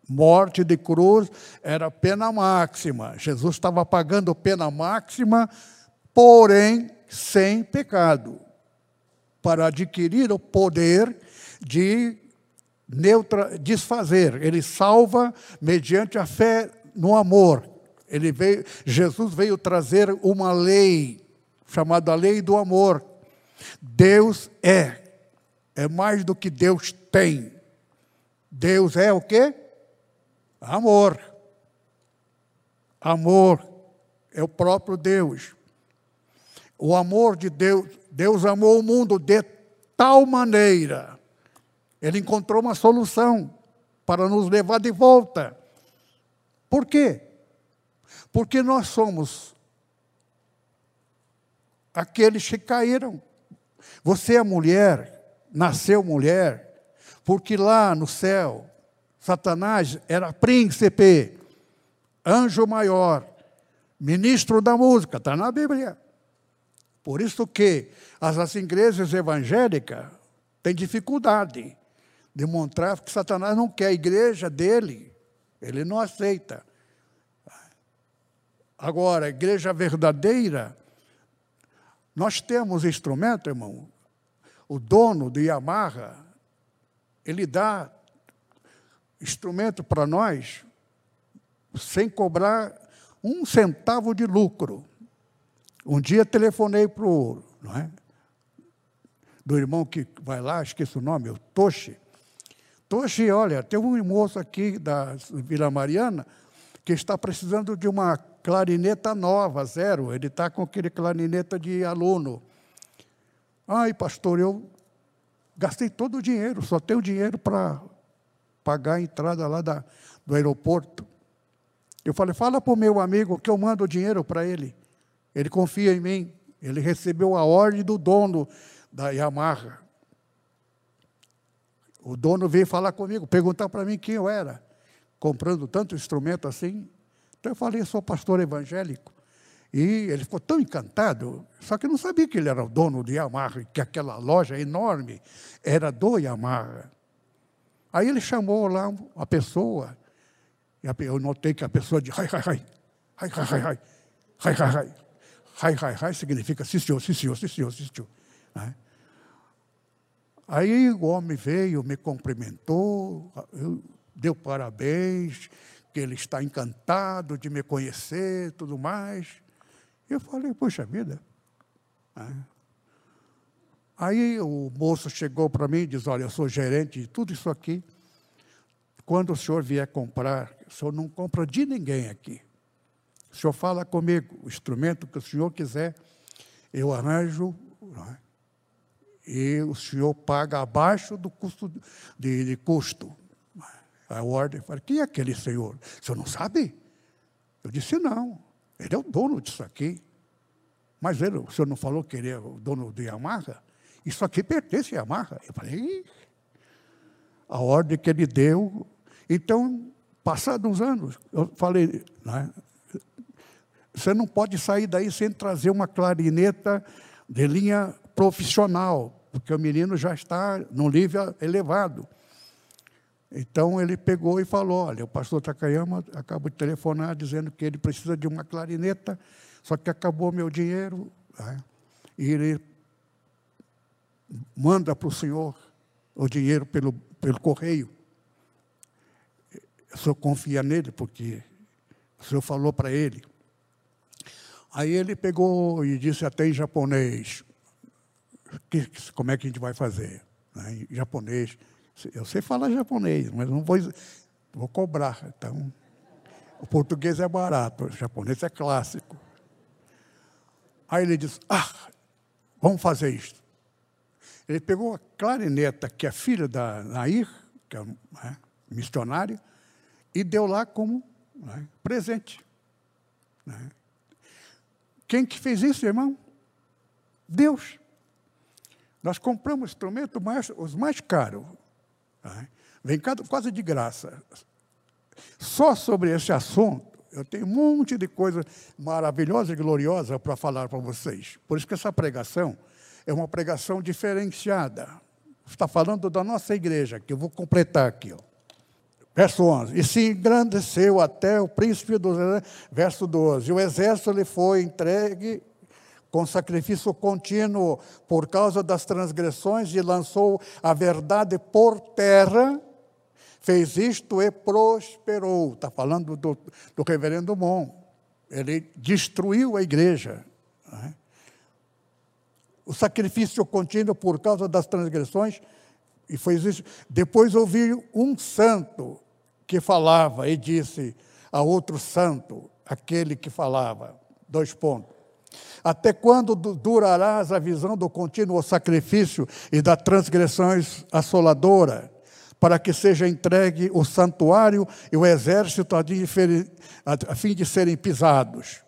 morte de cruz era pena máxima. Jesus estava pagando pena máxima, porém sem pecado para adquirir o poder de neutra, desfazer. Ele salva mediante a fé no amor. Ele veio, Jesus veio trazer uma lei chamada lei do amor. Deus é, é mais do que Deus tem. Deus é o quê? Amor. Amor é o próprio Deus. O amor de Deus, Deus amou o mundo de tal maneira, Ele encontrou uma solução para nos levar de volta. Por quê? Porque nós somos aqueles que caíram. Você é mulher, nasceu mulher, porque lá no céu, Satanás era príncipe, anjo maior, ministro da música, está na Bíblia. Por isso que as, as igrejas evangélicas têm dificuldade de mostrar que Satanás não quer a igreja dele, ele não aceita. Agora, igreja verdadeira, nós temos instrumento, irmão. O dono do Yamaha, ele dá instrumento para nós sem cobrar um centavo de lucro. Um dia telefonei para o, não é? Do irmão que vai lá, esqueço o nome, o Toshi. Toshi, olha, tem um moço aqui da Vila Mariana que está precisando de uma clarineta nova, zero. Ele está com aquele clarineta de aluno. Ai, pastor, eu gastei todo o dinheiro, só tenho dinheiro para pagar a entrada lá da, do aeroporto. Eu falei, fala para o meu amigo que eu mando o dinheiro para ele. Ele confia em mim. Ele recebeu a ordem do dono da Yamaha. O dono veio falar comigo, perguntar para mim quem eu era, comprando tanto instrumento assim. Então eu falei, sou pastor evangélico. E ele ficou tão encantado, só que não sabia que ele era o dono do Yamaha, que aquela loja enorme era do Yamaha. Aí ele chamou lá uma pessoa, e eu notei que a pessoa de hai, hai, hai, hai, hai, hai, hai, hai, hai, hai, hai, hai, significa sim senhor, sim senhor, sim senhor, sim senhor. Né? Aí o homem veio, me cumprimentou, deu parabéns, que ele está encantado de me conhecer tudo mais. Eu falei, poxa vida. Né? Aí o moço chegou para mim e disse: Olha, eu sou gerente de tudo isso aqui. Quando o senhor vier comprar, o senhor não compra de ninguém aqui. O senhor fala comigo, o instrumento que o senhor quiser, eu arranjo, é? E o senhor paga abaixo do custo de, de custo. A ordem, falei, quem é aquele senhor? O senhor não sabe? Eu disse, não, ele é o dono disso aqui. Mas ele, o senhor não falou que ele é o dono do Yamaha? Isso aqui pertence à Yamaha. Eu falei, a ordem que ele deu. Então, passados uns anos, eu falei, né, você não pode sair daí sem trazer uma clarineta de linha profissional, porque o menino já está no nível elevado. Então ele pegou e falou: Olha, o pastor Takayama acabou de telefonar dizendo que ele precisa de uma clarineta, só que acabou meu dinheiro. Né? E ele manda para o senhor o dinheiro pelo, pelo correio. O senhor confia nele, porque o senhor falou para ele. Aí ele pegou e disse até em japonês, que, como é que a gente vai fazer? Né? Em japonês. Eu sei falar japonês, mas não vou, vou cobrar. Então, o português é barato, o japonês é clássico. Aí ele disse, ah, vamos fazer isso. Ele pegou a clarineta, que é filha da Nair, que é né, missionária, e deu lá como né, presente. Né. Quem que fez isso, irmão? Deus. Nós compramos instrumentos mais, os mais caros. Né. Vem quase de graça. Só sobre esse assunto, eu tenho um monte de coisa maravilhosa e gloriosa para falar para vocês. Por isso que essa pregação é uma pregação diferenciada. Está falando da nossa igreja, que eu vou completar aqui. Ó. Verso 11. E se engrandeceu até o príncipe do. Verso 12. O exército lhe foi entregue com sacrifício contínuo por causa das transgressões e lançou a verdade por terra. Fez isto e prosperou. Está falando do, do reverendo Mon. Ele destruiu a igreja. Né? o sacrifício contínuo por causa das transgressões, e foi isso. Depois ouvi um santo que falava e disse a outro santo, aquele que falava, dois pontos. Até quando durarás a visão do contínuo sacrifício e das transgressões assoladora, para que seja entregue o santuário e o exército a fim de serem pisados?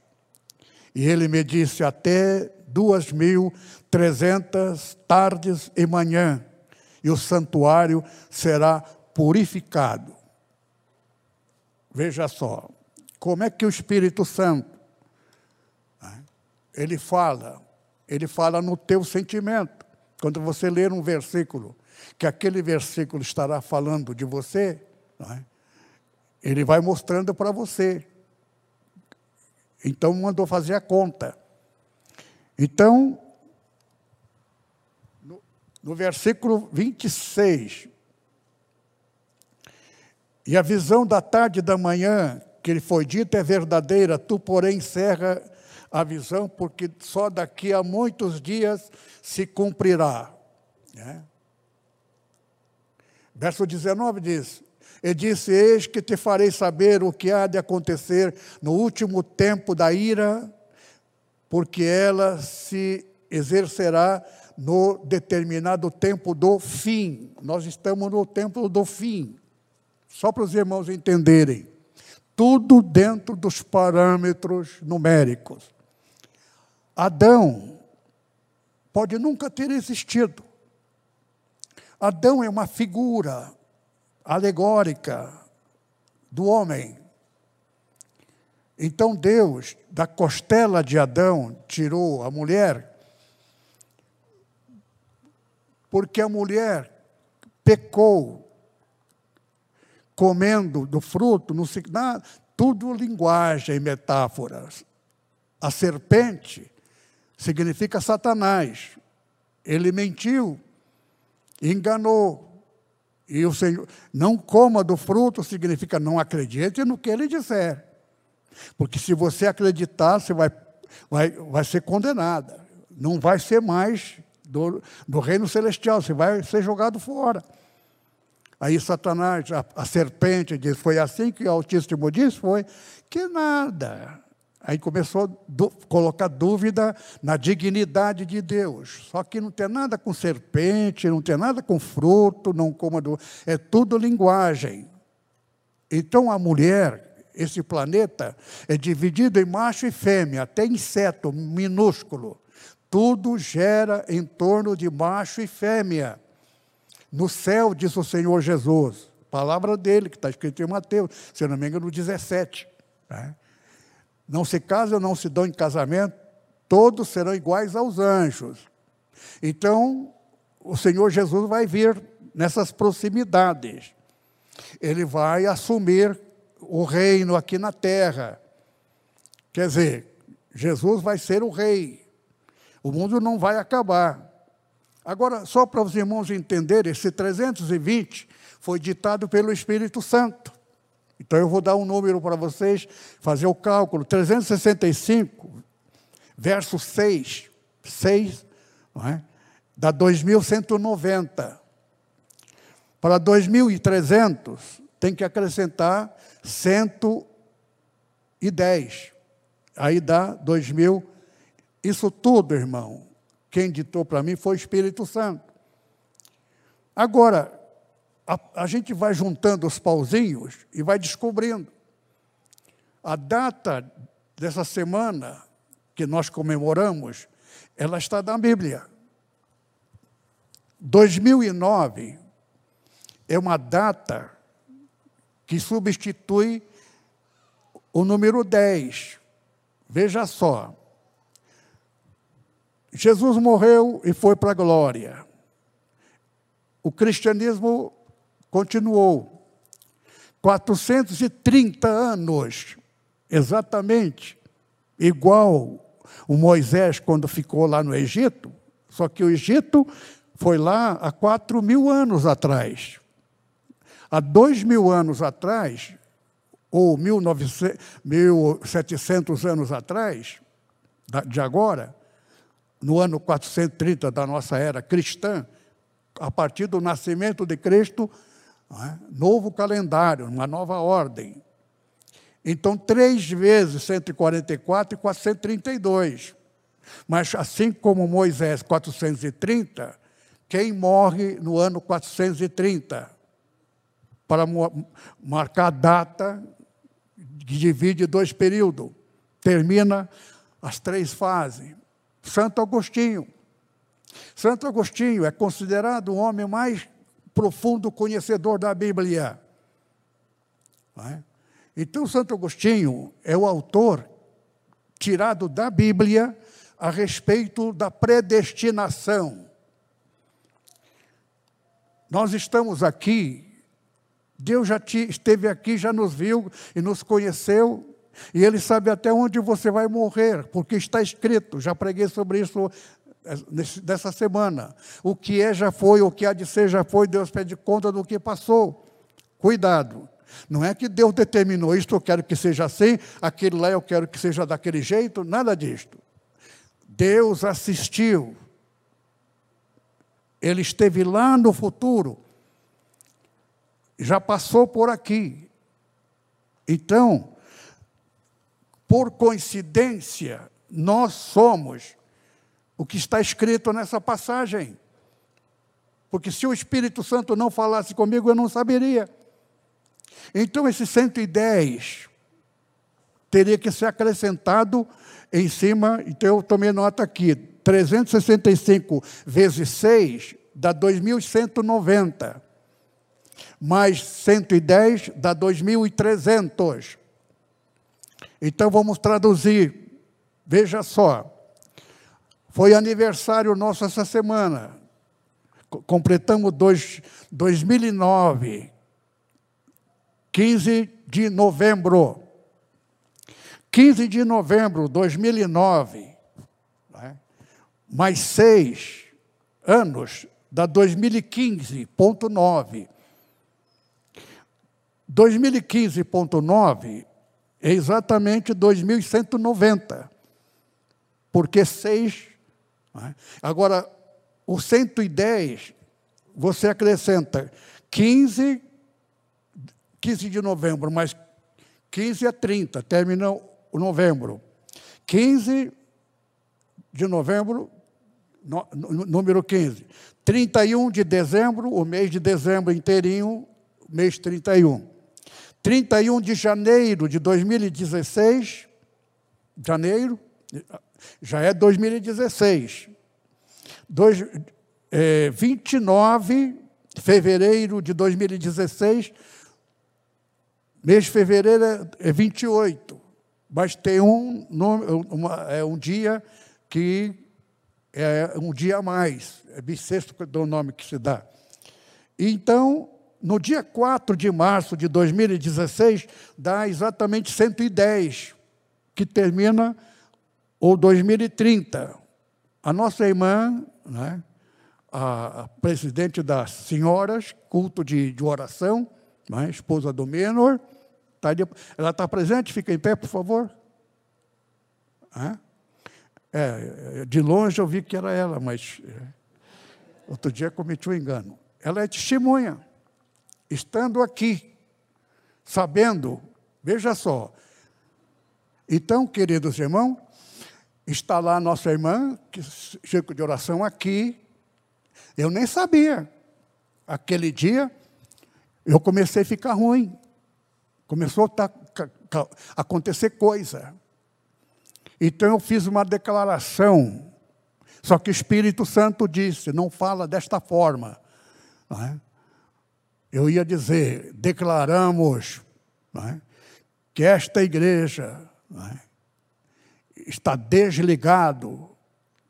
E ele me disse: Até duas mil trezentas tardes e manhã, e o santuário será purificado. Veja só, como é que o Espírito Santo, ele fala, ele fala no teu sentimento. Quando você ler um versículo, que aquele versículo estará falando de você, é? ele vai mostrando para você. Então mandou fazer a conta. Então, no, no versículo 26, e a visão da tarde e da manhã que lhe foi dita é verdadeira, tu, porém, encerra a visão, porque só daqui a muitos dias se cumprirá. Né? Verso 19 diz: E disse: Eis que te farei saber o que há de acontecer no último tempo da ira porque ela se exercerá no determinado tempo do fim. Nós estamos no tempo do fim. Só para os irmãos entenderem. Tudo dentro dos parâmetros numéricos. Adão pode nunca ter existido. Adão é uma figura alegórica do homem. Então Deus, da costela de Adão, tirou a mulher, porque a mulher pecou comendo do fruto, não se, nada, tudo linguagem e metáforas. A serpente significa Satanás. Ele mentiu, enganou. E o Senhor, não coma do fruto significa não acredite no que ele disser. Porque se você acreditar, você vai, vai, vai ser condenada. Não vai ser mais do, do reino celestial, você vai ser jogado fora. Aí Satanás, a, a serpente, diz: Foi assim que o Altíssimo disse? Foi que nada. Aí começou a colocar dúvida na dignidade de Deus. Só que não tem nada com serpente, não tem nada com fruto, não coma do. É tudo linguagem. Então a mulher, esse planeta, é dividido em macho e fêmea, até inseto minúsculo. Tudo gera em torno de macho e fêmea. No céu, diz o Senhor Jesus, palavra dele, que está escrito em Mateus, se não me engano, no 17. Né? Não se casam, não se dão em casamento, todos serão iguais aos anjos. Então, o Senhor Jesus vai vir nessas proximidades. Ele vai assumir o reino aqui na terra. Quer dizer, Jesus vai ser o rei. O mundo não vai acabar. Agora, só para os irmãos entenderem, esse 320 foi ditado pelo Espírito Santo. Então eu vou dar um número para vocês, fazer o cálculo. 365, verso 6, 6, não é? dá 2.190. Para 2.300, tem que acrescentar 110. Aí dá 2.000. Isso tudo, irmão, quem ditou para mim foi o Espírito Santo. Agora, a, a gente vai juntando os pauzinhos e vai descobrindo. A data dessa semana que nós comemoramos, ela está na Bíblia. 2009 é uma data que substitui o número 10. Veja só. Jesus morreu e foi para a glória. O cristianismo continuou. 430 anos, exatamente, igual o Moisés quando ficou lá no Egito, só que o Egito foi lá há 4 mil anos atrás. Há dois mil anos atrás, ou 1.700 anos atrás, de agora, no ano 430 da nossa era cristã, a partir do nascimento de Cristo, é? Novo calendário, uma nova ordem. Então, três vezes 144 e 432. Mas, assim como Moisés 430, quem morre no ano 430? Para marcar a data que divide dois períodos. Termina as três fases. Santo Agostinho. Santo Agostinho é considerado o homem mais profundo conhecedor da Bíblia. É? Então, Santo Agostinho é o autor tirado da Bíblia a respeito da predestinação. Nós estamos aqui, Deus já te, esteve aqui, já nos viu e nos conheceu, e Ele sabe até onde você vai morrer, porque está escrito, já preguei sobre isso dessa semana. O que é já foi, o que há de ser já foi, Deus pede conta do que passou. Cuidado. Não é que Deus determinou isto, eu quero que seja assim, aquele lá eu quero que seja daquele jeito, nada disto. Deus assistiu. Ele esteve lá no futuro. Já passou por aqui. Então, por coincidência, nós somos o que está escrito nessa passagem. Porque se o Espírito Santo não falasse comigo, eu não saberia. Então, esse 110 teria que ser acrescentado em cima, então eu tomei nota aqui, 365 vezes 6 dá 2.190. Mais 110 dá 2.300. Então vamos traduzir. Veja só. Foi aniversário nosso essa semana. Completamos dois, 2009, 15 de novembro. 15 de novembro de 2009, né? mais seis anos, dá 2015.9. 2015.9 é exatamente 2190, porque seis. Né? Agora, o 110, você acrescenta 15, 15 de novembro, mais 15 a 30, termina o novembro. 15 de novembro, no, número 15. 31 de dezembro, o mês de dezembro inteirinho, mês 31. 31 de janeiro de 2016, janeiro, já é 2016. Dois, é, 29 de fevereiro de 2016, mês de fevereiro é, é 28, mas tem um, uma, é um dia que é um dia a mais, é bissexto do nome que se dá. Então, no dia 4 de março de 2016, dá exatamente 110, que termina o 2030. A nossa irmã, né, a presidente das senhoras, culto de, de oração, né, esposa do Menor, tá ela está presente? Fica em pé, por favor. É, de longe eu vi que era ela, mas é, outro dia cometi um engano. Ela é testemunha estando aqui, sabendo, veja só. Então, queridos irmãos, está lá nossa irmã, que de oração aqui. Eu nem sabia. Aquele dia, eu comecei a ficar ruim. Começou a tá, acontecer coisa. Então eu fiz uma declaração. Só que o Espírito Santo disse: não fala desta forma. É? eu ia dizer, declaramos é, que esta igreja é, está desligado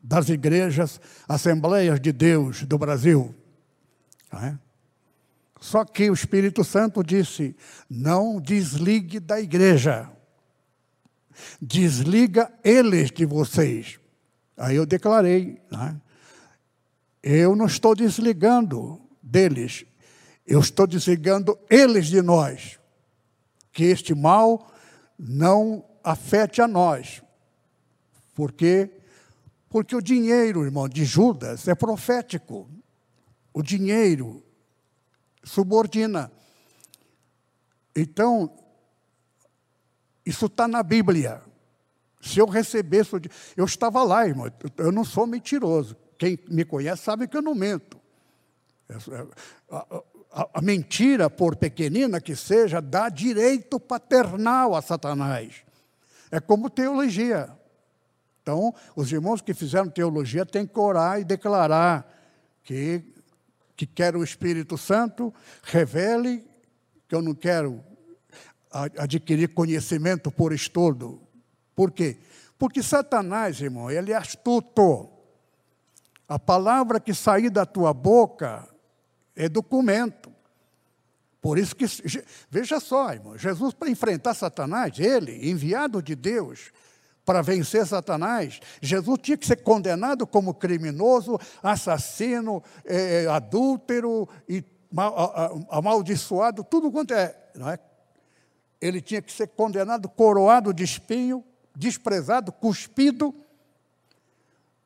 das igrejas, Assembleias de Deus do Brasil. É? Só que o Espírito Santo disse: não desligue da igreja, desliga eles de vocês. Aí eu declarei: é? eu não estou desligando deles, eu estou desligando eles de nós. Que este mal não afete a nós. Por quê? Porque o dinheiro, irmão, de Judas é profético. O dinheiro subordina. Então, isso está na Bíblia. Se eu recebesse, eu estava lá, irmão. Eu não sou mentiroso. Quem me conhece sabe que eu não mento. A, a mentira, por pequenina que seja, dá direito paternal a Satanás. É como teologia. Então, os irmãos que fizeram teologia têm que orar e declarar que, que quer o Espírito Santo, revele que eu não quero adquirir conhecimento por estudo. Por quê? Porque Satanás, irmão, ele é astuto. A palavra que sair da tua boca é documento. Por isso que, veja só, irmão, Jesus, para enfrentar Satanás, ele, enviado de Deus, para vencer Satanás, Jesus tinha que ser condenado como criminoso, assassino, é, adúltero e amaldiçoado, tudo quanto é, não é? Ele tinha que ser condenado, coroado de espinho, desprezado, cuspido,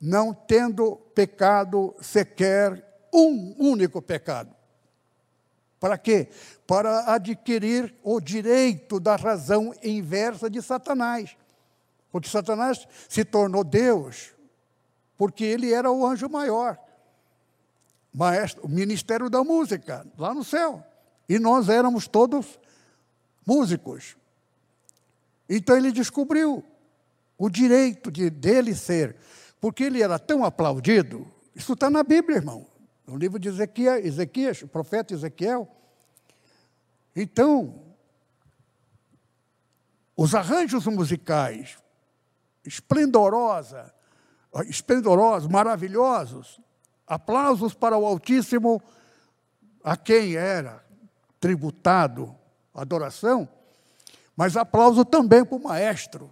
não tendo pecado sequer um único pecado. Para quê? Para adquirir o direito da razão inversa de Satanás. Porque Satanás se tornou Deus, porque ele era o anjo maior, maestro, o ministério da música, lá no céu. E nós éramos todos músicos. Então ele descobriu o direito de, dele ser, porque ele era tão aplaudido, isso está na Bíblia, irmão. no livro de Ezequiel, Ezequias, o profeta Ezequiel. Então, os arranjos musicais, esplendorosa, esplendorosos, maravilhosos, aplausos para o Altíssimo, a quem era tributado adoração, mas aplauso também para o maestro.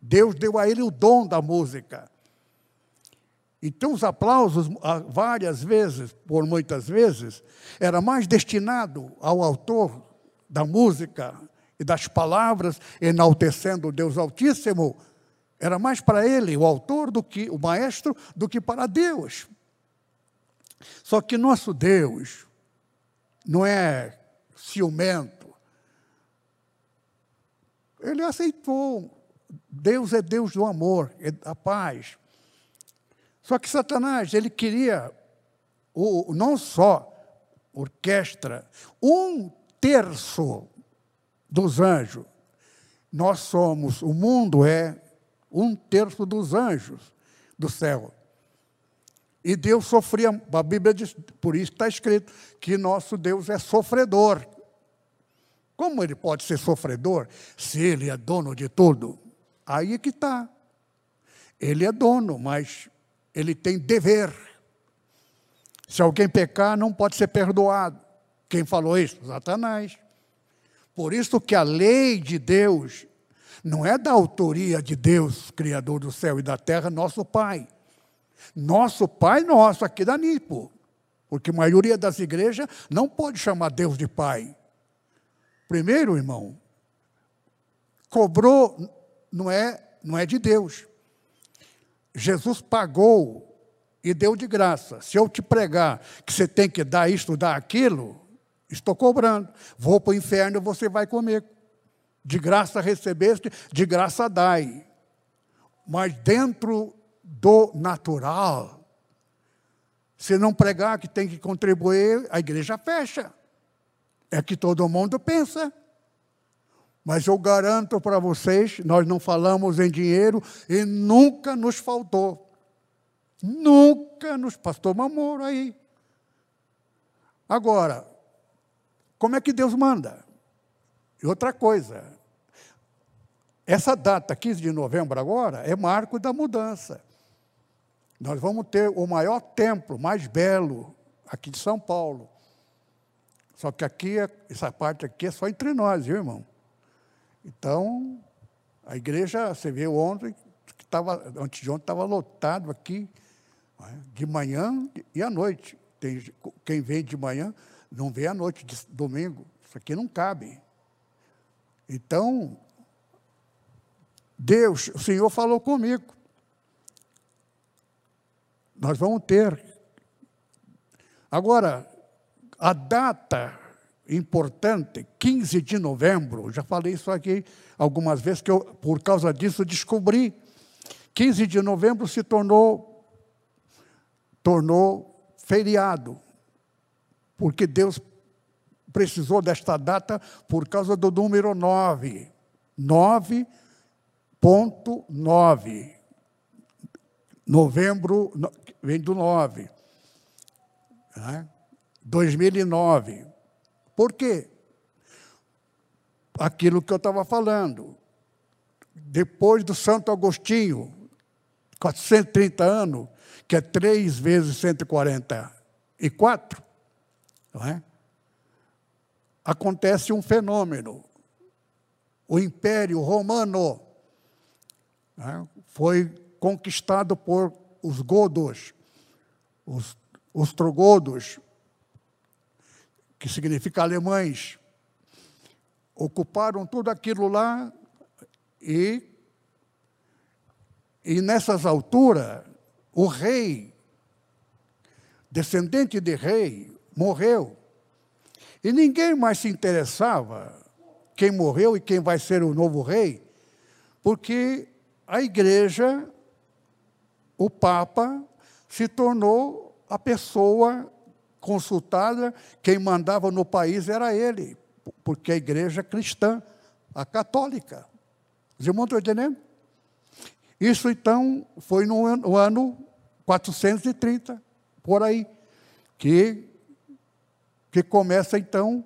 Deus deu a ele o dom da música. Então, os aplausos, várias vezes, por muitas vezes, era mais destinado ao autor da música e das palavras, enaltecendo o Deus Altíssimo, era mais para ele, o autor, do que o maestro, do que para Deus. Só que nosso Deus não é ciumento. Ele aceitou. Deus é Deus do amor, é da paz. Só que Satanás, ele queria o, não só orquestra, um terço dos anjos. Nós somos, o mundo é um terço dos anjos do céu. E Deus sofria, a Bíblia diz, por isso está escrito, que nosso Deus é sofredor. Como ele pode ser sofredor se ele é dono de tudo? Aí é que está. Ele é dono, mas ele tem dever. Se alguém pecar, não pode ser perdoado. Quem falou isso? Satanás. Por isso que a lei de Deus não é da autoria de Deus, Criador do céu e da terra, nosso Pai. Nosso Pai nosso, aqui da Nipo. Porque a maioria das igrejas não pode chamar Deus de Pai. Primeiro, irmão, cobrou não é, não é de Deus. Jesus pagou e deu de graça. Se eu te pregar que você tem que dar isto, dar aquilo, estou cobrando. Vou para o inferno, você vai comigo. De graça recebeste, de graça dai. Mas dentro do natural, se não pregar que tem que contribuir, a igreja fecha. É que todo mundo pensa. Mas eu garanto para vocês, nós não falamos em dinheiro e nunca nos faltou. Nunca nos. Pastor Mamoro aí. Agora, como é que Deus manda? E outra coisa, essa data, 15 de novembro agora, é marco da mudança. Nós vamos ter o maior templo, mais belo, aqui de São Paulo. Só que aqui, essa parte aqui é só entre nós, viu, irmão? Então, a igreja, você viu ontem, que estava, antes de ontem estava lotado aqui, é? de manhã e à noite. Tem, quem vem de manhã não vem à noite, de domingo. Isso aqui não cabe. Então, Deus, o Senhor falou comigo. Nós vamos ter. Agora, a data importante, 15 de novembro, já falei isso aqui algumas vezes, que eu, por causa disso, descobri. 15 de novembro se tornou, tornou feriado, porque Deus precisou desta data por causa do número 9. 9.9. Novembro vem do 9. Né? 2009. Por quê? Aquilo que eu estava falando. Depois do Santo Agostinho, 430 anos, que é 3 vezes 144, não é? acontece um fenômeno. O Império Romano é? foi conquistado por os godos, os ostrogodos, que significa alemães, ocuparam tudo aquilo lá e, e nessas alturas, o rei, descendente de rei, morreu. E ninguém mais se interessava quem morreu e quem vai ser o novo rei, porque a igreja, o Papa, se tornou a pessoa consultada, quem mandava no país era ele, porque a igreja cristã, a católica. Os irmãos estão entendendo? Isso então foi no ano, 430, por aí. que, que começa então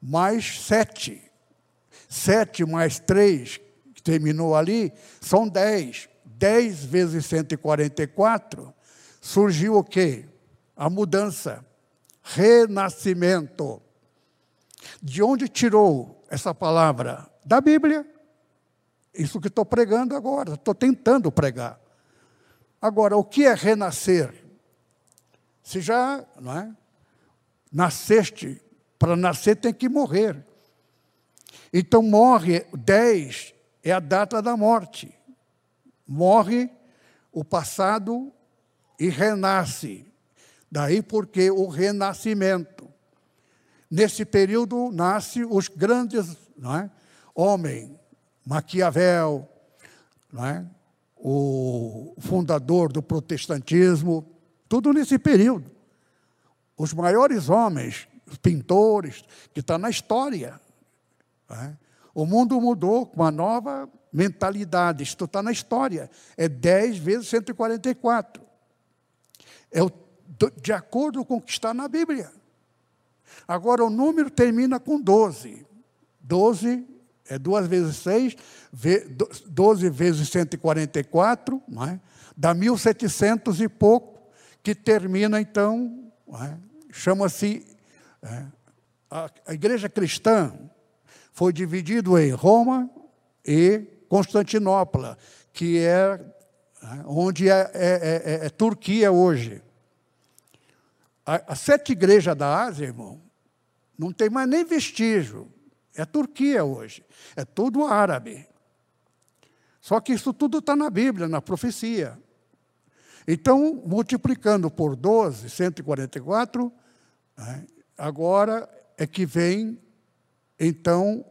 mais sete. Sete mais três, que terminou ali, são dez. Dez vezes 144, surgiu o quê? A mudança, renascimento. De onde tirou essa palavra? Da Bíblia. Isso que estou pregando agora, estou tentando pregar. Agora, o que é renascer? Se já não é? Nasceste, para nascer tem que morrer. Então morre 10 é a data da morte. Morre o passado e renasce. Daí porque o renascimento. Nesse período nasce os grandes não é? homens, Maquiavel, não é? o fundador do protestantismo, tudo nesse período. Os maiores homens, pintores, que estão tá na história. É? O mundo mudou com uma nova mentalidade, isto está na história. É 10 vezes 144. É o, de acordo com o que está na Bíblia. Agora, o número termina com 12. 12 é 2 vezes 6, 12 vezes 144, não é? dá 1.700 e pouco, que termina, então, é? Chama-se. É, a, a igreja cristã foi dividida em Roma e Constantinopla, que é, é onde é, é, é, é Turquia hoje. As sete igrejas da Ásia, irmão, não tem mais nem vestígio. É Turquia hoje. É tudo árabe. Só que isso tudo está na Bíblia, na profecia. Então, multiplicando por 12, 144, né, agora é que vem, então,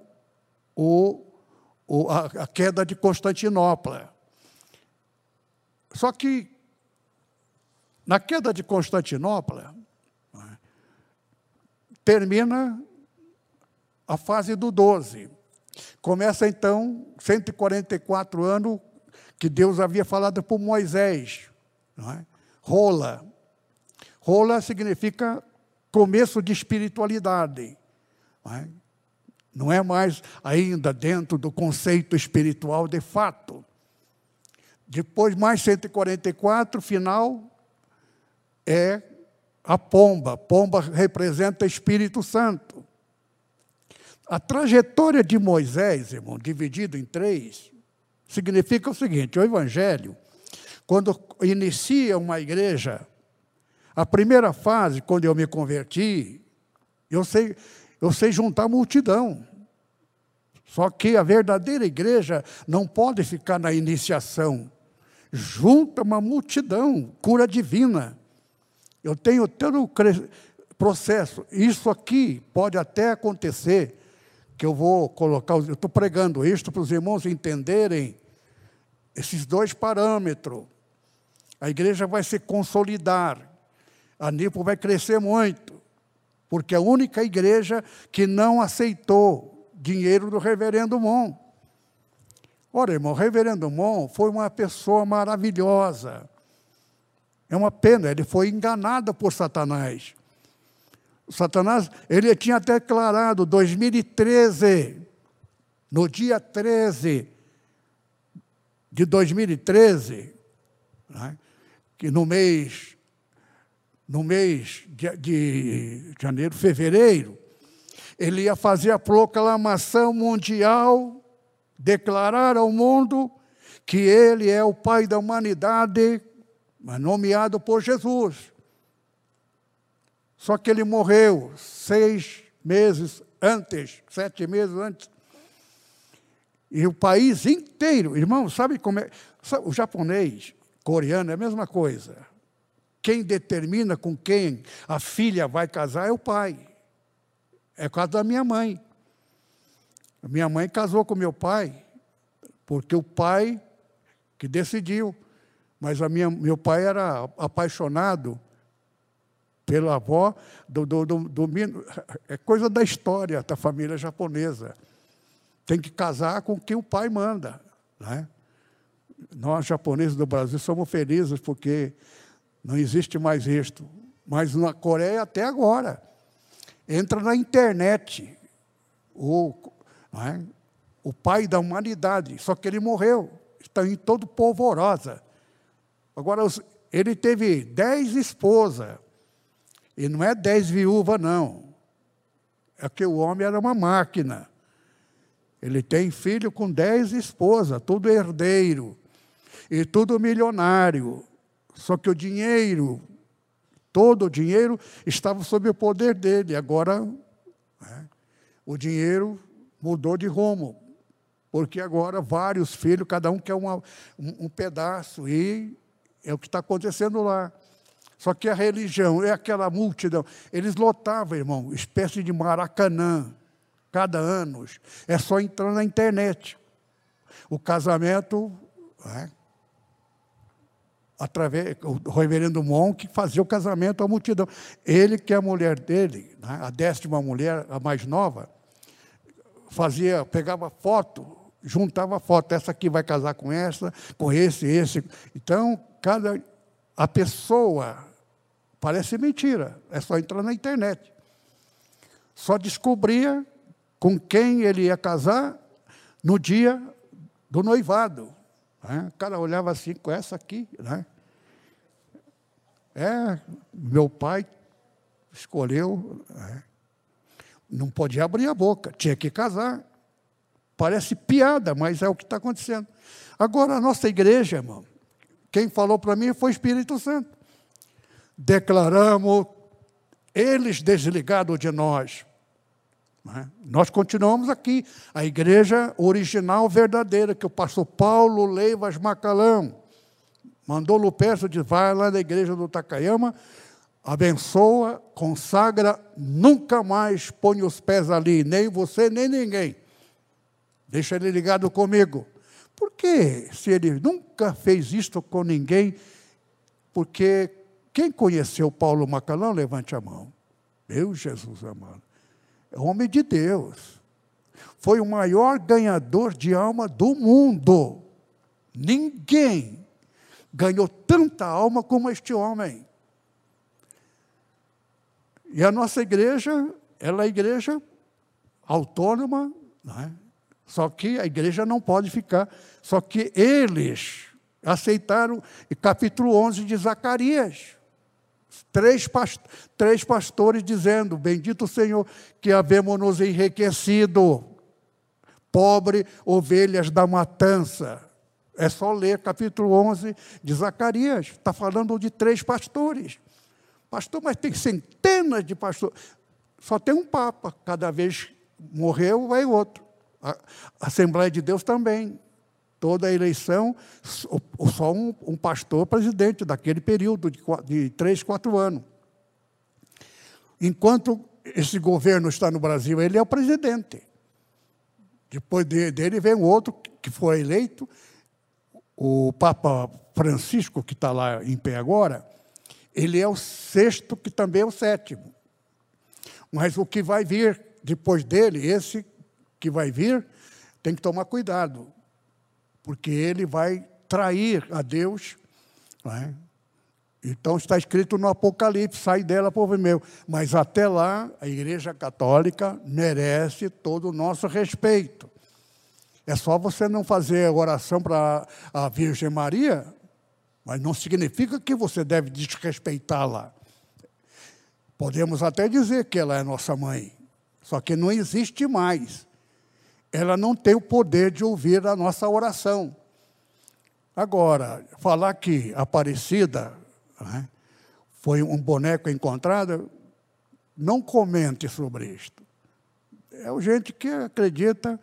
o, o, a, a queda de Constantinopla. Só que, na queda de Constantinopla, né, termina a fase do 12. Começa então 144 anos que Deus havia falado por Moisés. Não é? Rola. Rola significa começo de espiritualidade. Não é? não é mais ainda dentro do conceito espiritual de fato. Depois, mais 144, final, é a pomba. Pomba representa Espírito Santo. A trajetória de Moisés, irmão, dividido em três, significa o seguinte: o Evangelho, quando inicia uma igreja, a primeira fase, quando eu me converti, eu sei, eu sei juntar multidão. Só que a verdadeira igreja não pode ficar na iniciação. Junta uma multidão, cura divina. Eu tenho todo o processo. Isso aqui pode até acontecer que eu vou colocar, eu estou pregando isto para os irmãos entenderem esses dois parâmetros. A igreja vai se consolidar, a NIPO vai crescer muito, porque é a única igreja que não aceitou dinheiro do reverendo Mon. Ora, irmão, o reverendo Mon foi uma pessoa maravilhosa. É uma pena, ele foi enganado por Satanás. Satanás, ele tinha declarado 2013, no dia 13 de 2013, né, que no mês, no mês de, de janeiro, fevereiro, ele ia fazer a proclamação mundial, declarar ao mundo que ele é o Pai da humanidade, nomeado por Jesus. Só que ele morreu seis meses antes, sete meses antes. E o país inteiro, irmão, sabe como é? O japonês, coreano, é a mesma coisa. Quem determina com quem a filha vai casar é o pai. É o caso da minha mãe. Minha mãe casou com meu pai, porque o pai que decidiu. Mas a minha, meu pai era apaixonado pela avó do, do, do, do, É coisa da história da família japonesa. Tem que casar com quem o pai manda. Né? Nós, japoneses do Brasil, somos felizes porque não existe mais isto. mas na Coreia até agora. Entra na internet. O, é? o pai da humanidade, só que ele morreu. Está em todo polvorosa. Agora, ele teve dez esposas. E não é dez viúvas, não. É que o homem era uma máquina. Ele tem filho com dez esposas, tudo herdeiro. E tudo milionário. Só que o dinheiro, todo o dinheiro, estava sob o poder dele. Agora, né, o dinheiro mudou de rumo. Porque agora vários filhos, cada um quer uma, um, um pedaço. E é o que está acontecendo lá. Só que a religião é aquela multidão. Eles lotavam, irmão, espécie de maracanã, cada ano. É só entrar na internet. O casamento, é, através, o reverendo Monk fazia o casamento à multidão. Ele que é a mulher dele, né, a décima mulher, a mais nova, fazia, pegava foto, juntava foto, essa aqui vai casar com essa, com esse, esse. Então, cada a pessoa parece mentira, é só entrar na internet. Só descobria com quem ele ia casar no dia do noivado. Né? O cara olhava assim, com essa aqui, né? É, meu pai escolheu, né? não podia abrir a boca, tinha que casar. Parece piada, mas é o que está acontecendo. Agora, a nossa igreja, irmão, quem falou para mim foi o Espírito Santo. Declaramos eles desligados de nós. É? Nós continuamos aqui, a igreja original verdadeira, que o pastor Paulo Leivas Macalão mandou Lupercio de vai lá na igreja do Takayama, abençoa, consagra, nunca mais põe os pés ali, nem você, nem ninguém. Deixa ele ligado comigo. Por que, se ele nunca fez isto com ninguém, porque quem conheceu Paulo Macalão, levante a mão. Meu Jesus amado. É homem de Deus. Foi o maior ganhador de alma do mundo. Ninguém ganhou tanta alma como este homem. E a nossa igreja, ela é igreja autônoma, é? Só que a igreja não pode ficar. Só que eles aceitaram, capítulo 11 de Zacarias. Três, past três pastores dizendo: Bendito o Senhor, que havemos-nos enriquecido, pobre ovelhas da matança. É só ler capítulo 11 de Zacarias. Está falando de três pastores. Pastor, mas tem centenas de pastores. Só tem um papa. Cada vez morreu, vai outro. A Assembleia de Deus também. Toda eleição, só um, um pastor presidente daquele período de, de três, quatro anos. Enquanto esse governo está no Brasil, ele é o presidente. Depois dele vem outro que foi eleito, o Papa Francisco, que está lá em pé agora, ele é o sexto, que também é o sétimo. Mas o que vai vir depois dele, esse que vai vir, tem que tomar cuidado, porque ele vai trair a Deus. É? Então está escrito no Apocalipse: sai dela, povo meu. Mas até lá, a Igreja Católica merece todo o nosso respeito. É só você não fazer oração para a Virgem Maria, mas não significa que você deve desrespeitá-la. Podemos até dizer que ela é nossa mãe, só que não existe mais ela não tem o poder de ouvir a nossa oração. Agora, falar que Aparecida né, foi um boneco encontrado, não comente sobre isto. É o gente que acredita,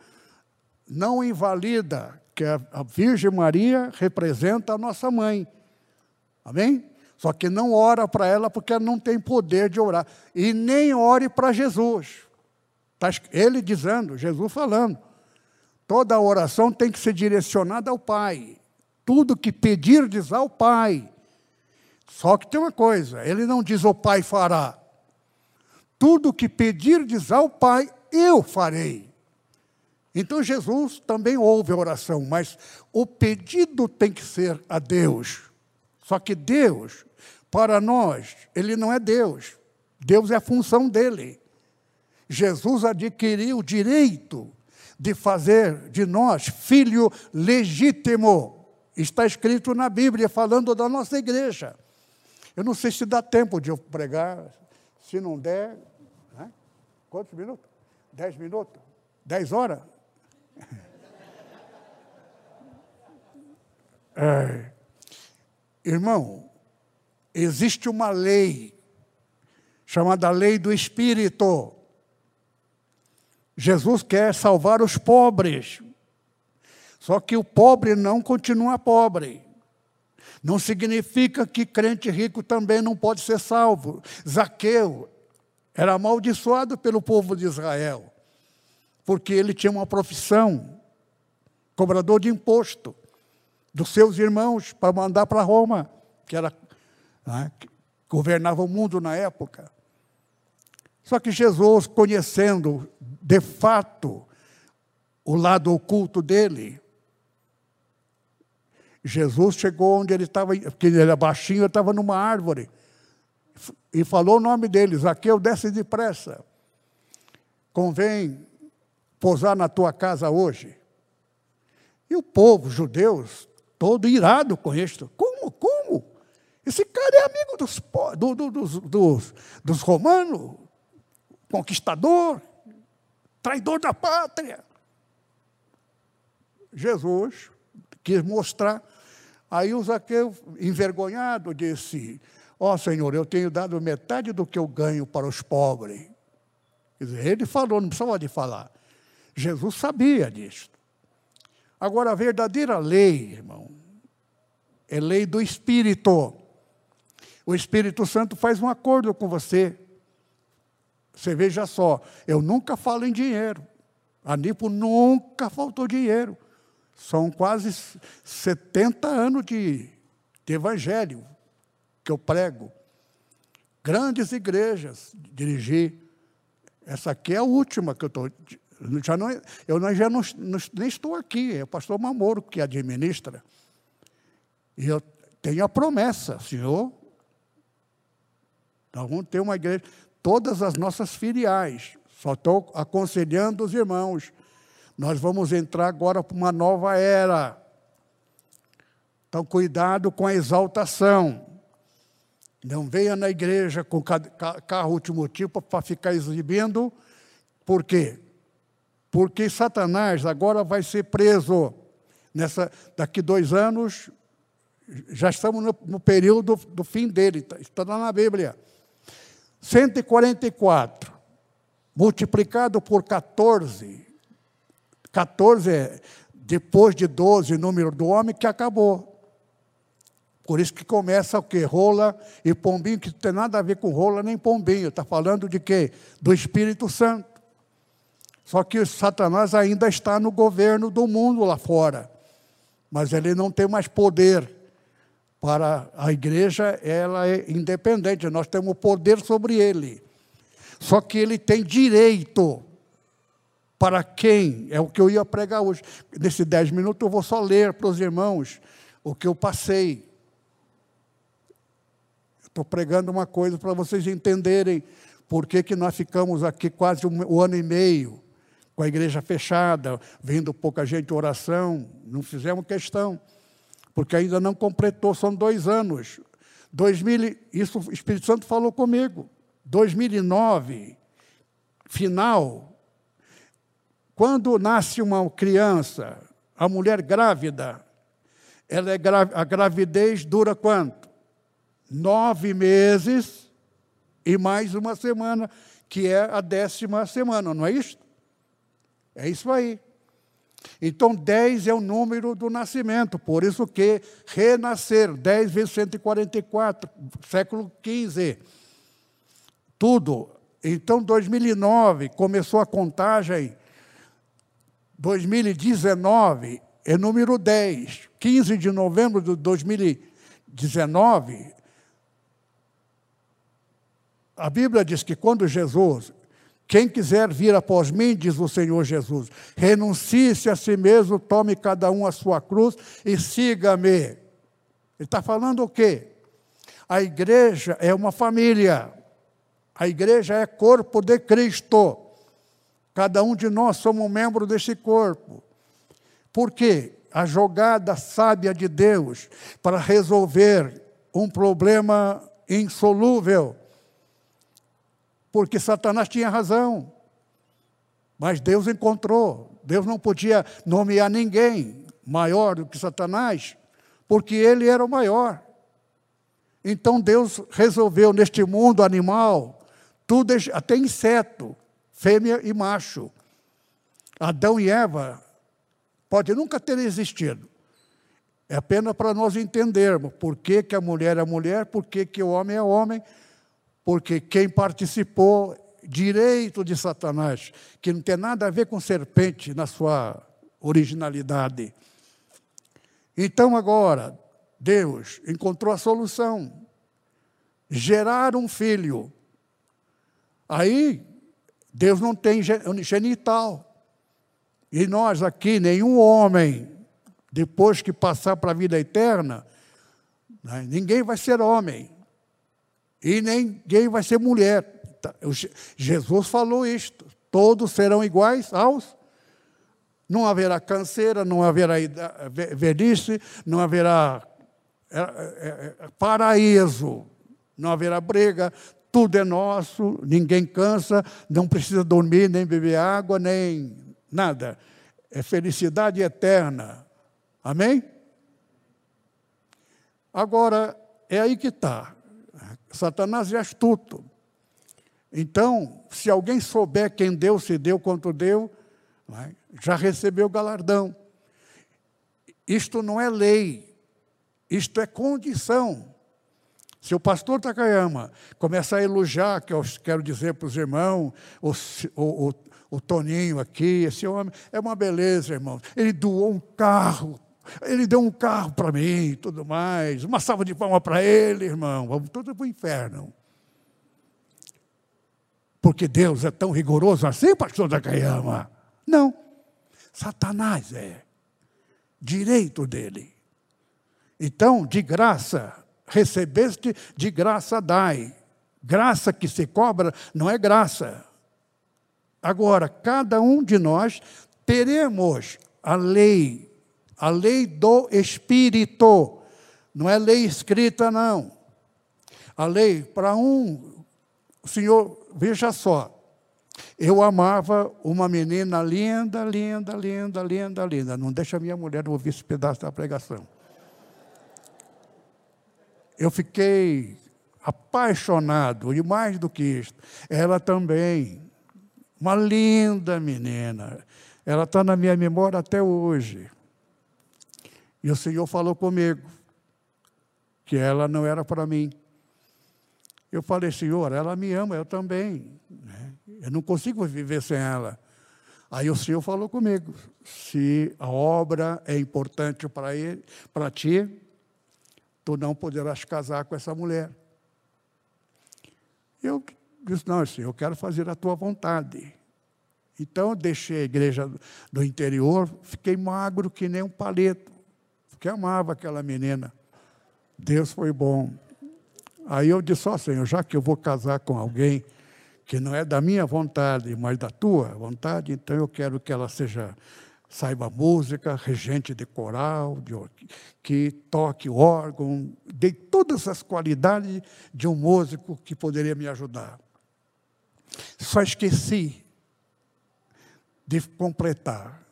não invalida que a Virgem Maria representa a nossa mãe. Amém? Só que não ora para ela porque ela não tem poder de orar. E nem ore para Jesus. Tá ele dizendo, Jesus falando. Toda oração tem que ser direcionada ao Pai. Tudo que pedirdes ao Pai. Só que tem uma coisa, ele não diz o Pai fará. Tudo que pedirdes ao Pai, eu farei. Então Jesus também ouve a oração, mas o pedido tem que ser a Deus. Só que Deus, para nós, ele não é Deus. Deus é a função dele. Jesus adquiriu o direito de fazer de nós filho legítimo. Está escrito na Bíblia, falando da nossa igreja. Eu não sei se dá tempo de eu pregar, se não der. Né? Quantos minutos? Dez minutos? Dez horas? É. Irmão, existe uma lei chamada lei do Espírito. Jesus quer salvar os pobres. Só que o pobre não continua pobre. Não significa que crente rico também não pode ser salvo. Zaqueu era amaldiçoado pelo povo de Israel, porque ele tinha uma profissão, cobrador de imposto, dos seus irmãos para mandar para Roma, que era né, que governava o mundo na época. Só que Jesus, conhecendo de fato o lado oculto dele, Jesus chegou onde ele estava, porque ele era baixinho, ele estava numa árvore, e falou o nome dele: Zaqueu, desce depressa. Convém pousar na tua casa hoje. E o povo, judeus, todo irado com isto. Como? Como? Esse cara é amigo dos, do, do, dos, dos, dos romanos, conquistador traidor da pátria. Jesus quis mostrar. Aí o Zaqueu, envergonhado, disse: Ó oh, Senhor, eu tenho dado metade do que eu ganho para os pobres. Quer dizer, ele falou, não precisava de falar. Jesus sabia disso. Agora, a verdadeira lei, irmão, é lei do Espírito. O Espírito Santo faz um acordo com você. Você veja só, eu nunca falo em dinheiro. A Nipo nunca faltou dinheiro. São quase 70 anos de, de evangelho que eu prego. Grandes igrejas dirigi. Essa aqui é a última que eu estou. Já não, eu já não, não, nem estou aqui, é o pastor Mamoro que administra. E eu tenho a promessa, Senhor. Nós vamos ter uma igreja todas as nossas filiais. Só estou aconselhando os irmãos. Nós vamos entrar agora para uma nova era. Então, cuidado com a exaltação. Não venha na igreja com carro último tipo para ficar exibindo. Por quê? Porque Satanás agora vai ser preso. Nessa, daqui dois anos, já estamos no, no período do, fim dele, está, está na Bíblia. 144 multiplicado por 14. 14 é depois de 12, número do homem, que acabou. Por isso que começa o quê? Rola e pombinho, que não tem nada a ver com rola nem pombinho. Está falando de quê? Do Espírito Santo. Só que Satanás ainda está no governo do mundo lá fora. Mas ele não tem mais poder para a igreja, ela é independente, nós temos poder sobre ele. Só que ele tem direito para quem? É o que eu ia pregar hoje. Nesses dez minutos eu vou só ler para os irmãos o que eu passei. Estou pregando uma coisa para vocês entenderem por que, que nós ficamos aqui quase um, um ano e meio, com a igreja fechada, vindo pouca gente oração, não fizemos questão porque ainda não completou, são dois anos. 2000, isso o Espírito Santo falou comigo. 2009, final, quando nasce uma criança, a mulher grávida, ela é gra a gravidez dura quanto? Nove meses e mais uma semana, que é a décima semana, não é isso? É isso aí. Então, 10 é o número do nascimento, por isso que renascer, 10 vezes 144, século 15. Tudo. Então, 2009 começou a contagem, 2019 é número 10. 15 de novembro de 2019, a Bíblia diz que quando Jesus quem quiser vir após mim, diz o Senhor Jesus, renuncie-se a si mesmo, tome cada um a sua cruz e siga-me. Ele está falando o quê? A igreja é uma família. A igreja é corpo de Cristo. Cada um de nós somos um membro desse corpo. Por quê? A jogada sábia de Deus para resolver um problema insolúvel. Porque Satanás tinha razão. Mas Deus encontrou. Deus não podia nomear ninguém maior do que Satanás, porque ele era o maior. Então Deus resolveu neste mundo animal, tudo, até inseto, fêmea e macho. Adão e Eva pode nunca ter existido. É apenas para nós entendermos por que, que a mulher é mulher, por que, que o homem é homem, porque quem participou direito de Satanás, que não tem nada a ver com serpente na sua originalidade. Então agora, Deus encontrou a solução: gerar um filho. Aí Deus não tem genital. E nós aqui, nenhum homem, depois que passar para a vida eterna, né, ninguém vai ser homem. E ninguém vai ser mulher. Tá, Jesus falou isto. Todos serão iguais aos. Não haverá canseira, não haverá velhice, não haverá é, é, é, paraíso, não haverá briga, tudo é nosso, ninguém cansa, não precisa dormir, nem beber água, nem nada. É felicidade eterna. Amém? Agora, é aí que está. Satanás é astuto. Então, se alguém souber quem Deus se deu quanto deu, já recebeu o galardão. Isto não é lei, isto é condição. Se o pastor Takayama começar a elogiar, que eu quero dizer para os irmãos, o, o, o, Toninho aqui, esse homem, é uma beleza, irmão. Ele doou um carro, ele deu um carro para mim e tudo mais. Uma salva de palmas para ele, irmão. Vamos todos para o inferno. Porque Deus é tão rigoroso assim, pastor Takayama? Não. Satanás é. Direito dele. Então, de graça, recebeste, de graça dai. Graça que se cobra não é graça. Agora, cada um de nós teremos a lei, a lei do Espírito. Não é lei escrita, não. A lei, para um, o Senhor, veja só, eu amava uma menina linda, linda, linda, linda, linda. Não deixa minha mulher ouvir esse pedaço da pregação eu fiquei apaixonado, e mais do que isso, ela também, uma linda menina, ela está na minha memória até hoje. E o Senhor falou comigo que ela não era para mim. Eu falei, Senhor, ela me ama, eu também. Né? Eu não consigo viver sem ela. Aí o Senhor falou comigo: se a obra é importante para ele, para ti, tu não poderás casar com essa mulher. Eu disse, não, senhor, eu quero fazer a tua vontade. Então, eu deixei a igreja do interior, fiquei magro que nem um palito, porque amava aquela menina. Deus foi bom. Aí eu disse, ó oh, Senhor, já que eu vou casar com alguém que não é da minha vontade, mas da tua vontade, então eu quero que ela seja saiba música, regente de coral, de, que toque órgão, dei todas as qualidades de um músico que poderia me ajudar. Só esqueci de completar.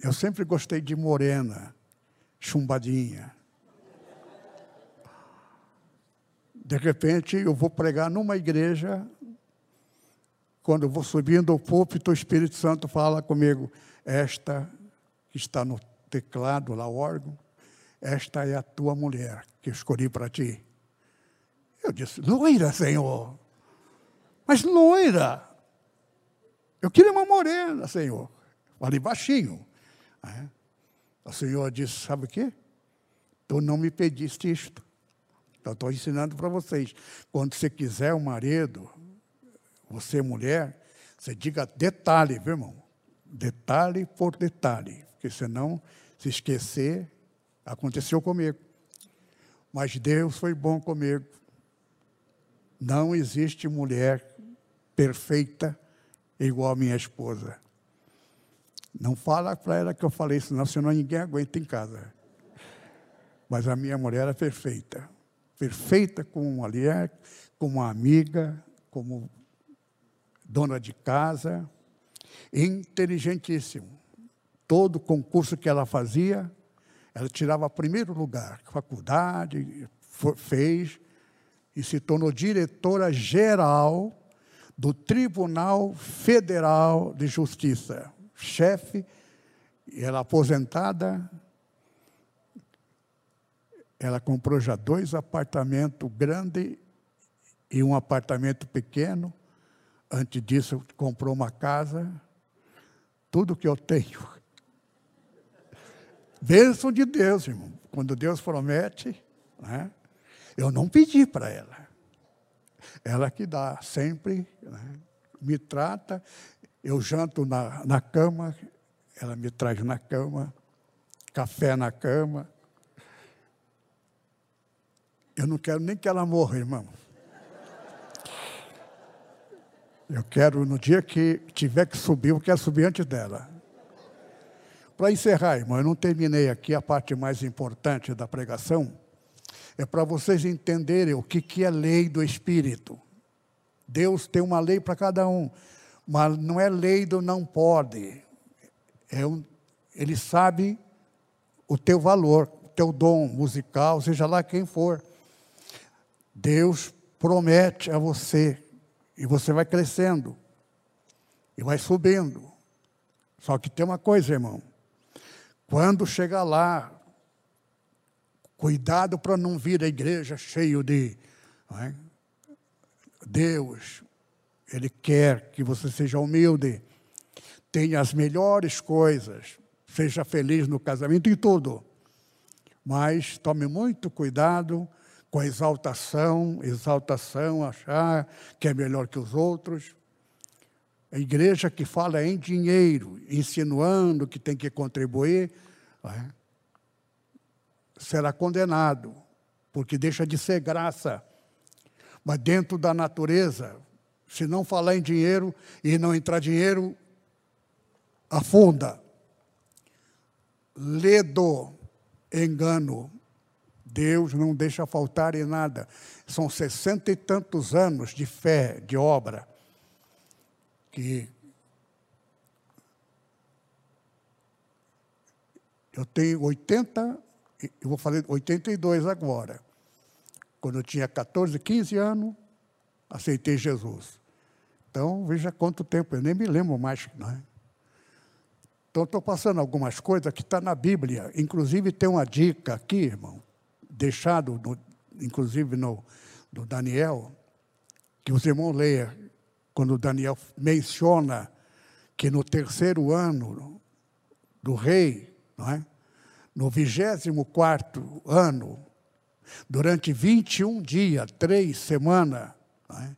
Eu sempre gostei de morena, chumbadinha. De repente, eu vou pregar numa igreja. Quando eu vou subindo ao púlpito, o Espírito Santo fala comigo: esta que está no teclado, lá, órgão, esta é a tua mulher que escolhi para ti. Eu disse, loira, Senhor. Mas loira. Eu queria uma morena, Senhor. Falei baixinho. É. O Senhor disse, sabe o quê? Tu não me pediste isto. Então, estou ensinando para vocês. Quando você quiser um marido, você mulher, você diga detalhe, viu, irmão? detalhe por detalhe, porque senão, se esquecer, aconteceu comigo. Mas Deus foi bom comigo. Não existe mulher perfeita igual a minha esposa. Não fala para ela que eu falei isso, não, senão ninguém aguenta em casa. Mas a minha mulher é perfeita. Perfeita como mulher, como amiga, como dona de casa. Inteligentíssimo. Todo concurso que ela fazia, ela tirava primeiro lugar. Faculdade, fez e se tornou diretora geral do Tribunal Federal de Justiça chefe, ela aposentada, ela comprou já dois apartamentos grandes e um apartamento pequeno. Antes disso, comprou uma casa. Tudo que eu tenho. Bênção de Deus, irmão. Quando Deus promete, né? eu não pedi para ela. Ela que dá sempre, né? me trata eu janto na, na cama, ela me traz na cama, café na cama. Eu não quero nem que ela morra, irmão. Eu quero, no dia que tiver que subir, eu quero subir antes dela. Para encerrar, irmão, eu não terminei aqui a parte mais importante da pregação. É para vocês entenderem o que, que é lei do Espírito. Deus tem uma lei para cada um. Mas não é lei do não pode. É um, ele sabe o teu valor, o teu dom musical, seja lá quem for. Deus promete a você, e você vai crescendo, e vai subindo. Só que tem uma coisa, irmão. Quando chegar lá, cuidado para não vir a igreja cheio de é? Deus, ele quer que você seja humilde, tenha as melhores coisas, seja feliz no casamento e tudo. Mas tome muito cuidado com a exaltação, exaltação, achar que é melhor que os outros. A igreja que fala em dinheiro, insinuando que tem que contribuir, é, será condenado, porque deixa de ser graça. Mas dentro da natureza, se não falar em dinheiro e não entrar dinheiro, afunda. Ledo, engano. Deus não deixa faltar em nada. São sessenta e tantos anos de fé, de obra, que eu tenho 80, eu vou fazer 82 agora. Quando eu tinha 14, 15 anos, aceitei Jesus. Então, veja quanto tempo, eu nem me lembro mais. Não é? Então, estou passando algumas coisas que está na Bíblia. Inclusive, tem uma dica aqui, irmão, deixado, no, inclusive, no, no Daniel, que os irmãos leiam, quando Daniel menciona que no terceiro ano do rei, não é? no vigésimo quarto ano, durante 21 dias, três semanas, é?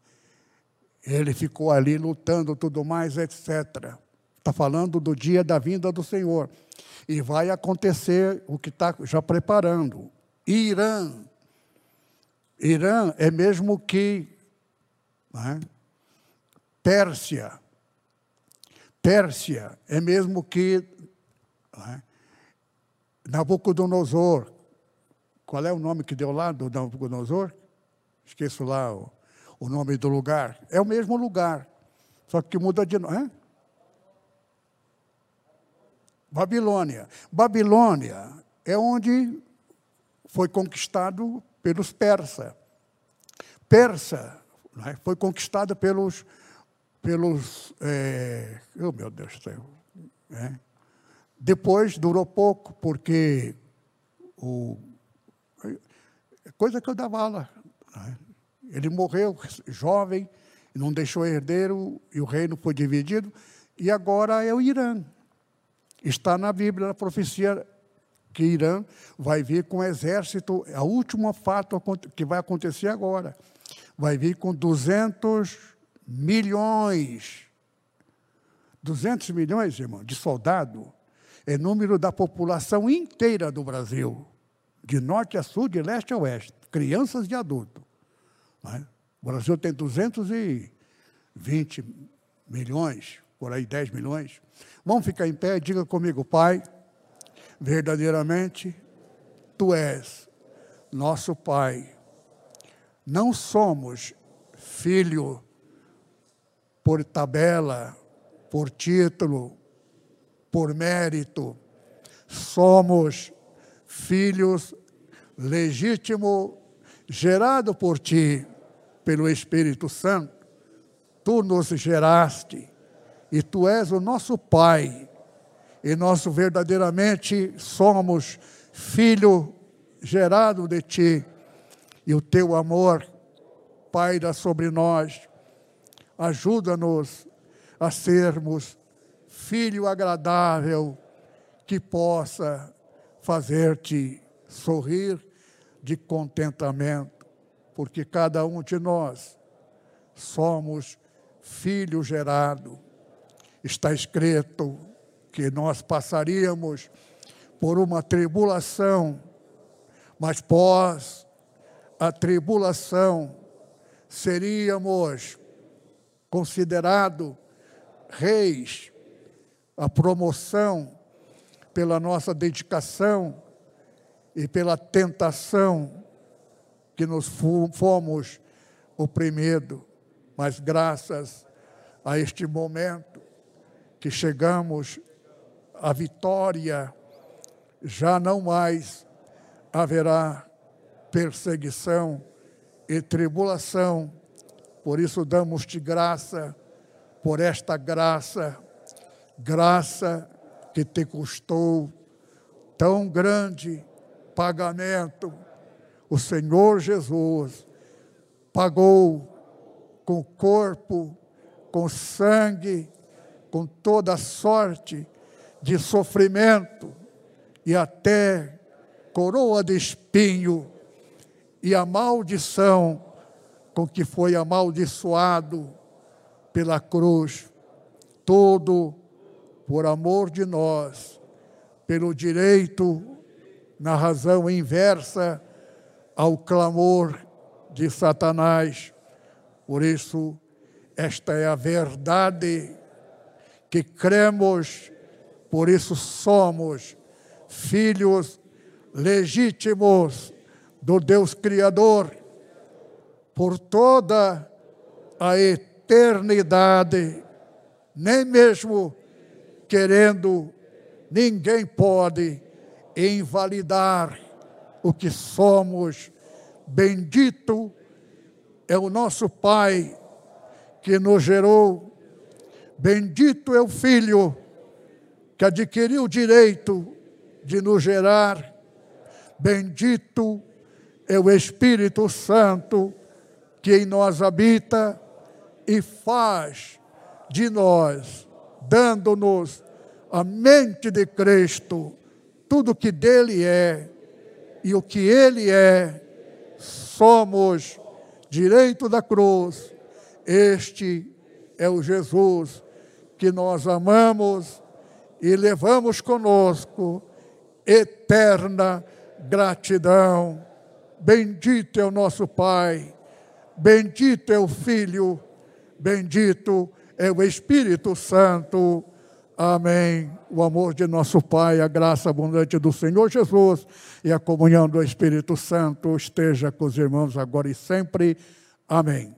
Ele ficou ali lutando, tudo mais, etc. Está falando do dia da vinda do Senhor. E vai acontecer o que está já preparando. Irã. Irã é mesmo que é? Pérsia. Pérsia é mesmo que é? Nabucodonosor. Qual é o nome que deu lá do Nabucodonosor? Esqueço lá o o nome do lugar. É o mesmo lugar, só que muda de nome. Babilônia. Babilônia é onde foi conquistado pelos persas. Persa é? foi conquistada pelos. pelos é, oh, meu Deus do céu. É. Depois durou pouco, porque o, coisa que eu dava aula. É? Ele morreu jovem, não deixou herdeiro e o reino foi dividido. E agora é o Irã. Está na Bíblia, na profecia, que Irã vai vir com um exército, a última fato que vai acontecer agora. Vai vir com 200 milhões. 200 milhões, irmão, de soldado. É número da população inteira do Brasil. de norte a sul, de leste a oeste, crianças e adultos. É? O Brasil tem 220 milhões, por aí 10 milhões. Vamos ficar em pé, diga comigo, Pai, verdadeiramente, Tu és nosso Pai. Não somos filho por tabela, por título, por mérito. Somos filhos legítimo, gerado por ti, pelo Espírito Santo. Tu nos geraste e tu és o nosso Pai. E nós verdadeiramente somos filho gerado de ti. E o teu amor paira sobre nós. Ajuda-nos a sermos filho agradável que possa fazer-te sorrir de contentamento, porque cada um de nós somos filho gerado. Está escrito que nós passaríamos por uma tribulação, mas pós a tribulação seríamos considerados reis, a promoção pela nossa dedicação e pela tentação que nos fomos oprimidos, mas graças a este momento que chegamos à vitória, já não mais haverá perseguição e tribulação. Por isso damos-te graça, por esta graça, graça que te custou tão grande pagamento. O Senhor Jesus pagou com corpo, com sangue, com toda sorte de sofrimento e até coroa de espinho e a maldição com que foi amaldiçoado pela cruz, todo por amor de nós, pelo direito, na razão inversa ao clamor de Satanás. Por isso, esta é a verdade que cremos, por isso somos filhos legítimos do Deus Criador por toda a eternidade, nem mesmo querendo, ninguém pode invalidar o que somos. Bendito é o nosso Pai que nos gerou, bendito é o Filho que adquiriu o direito de nos gerar, bendito é o Espírito Santo que em nós habita e faz de nós dando-nos a mente de Cristo, tudo que dele é e o que ele é, somos direito da cruz. Este é o Jesus que nós amamos e levamos conosco eterna gratidão. Bendito é o nosso Pai, bendito é o Filho, bendito é o Espírito Santo. Amém. O amor de nosso Pai, a graça abundante do Senhor Jesus e a comunhão do Espírito Santo esteja com os irmãos agora e sempre. Amém.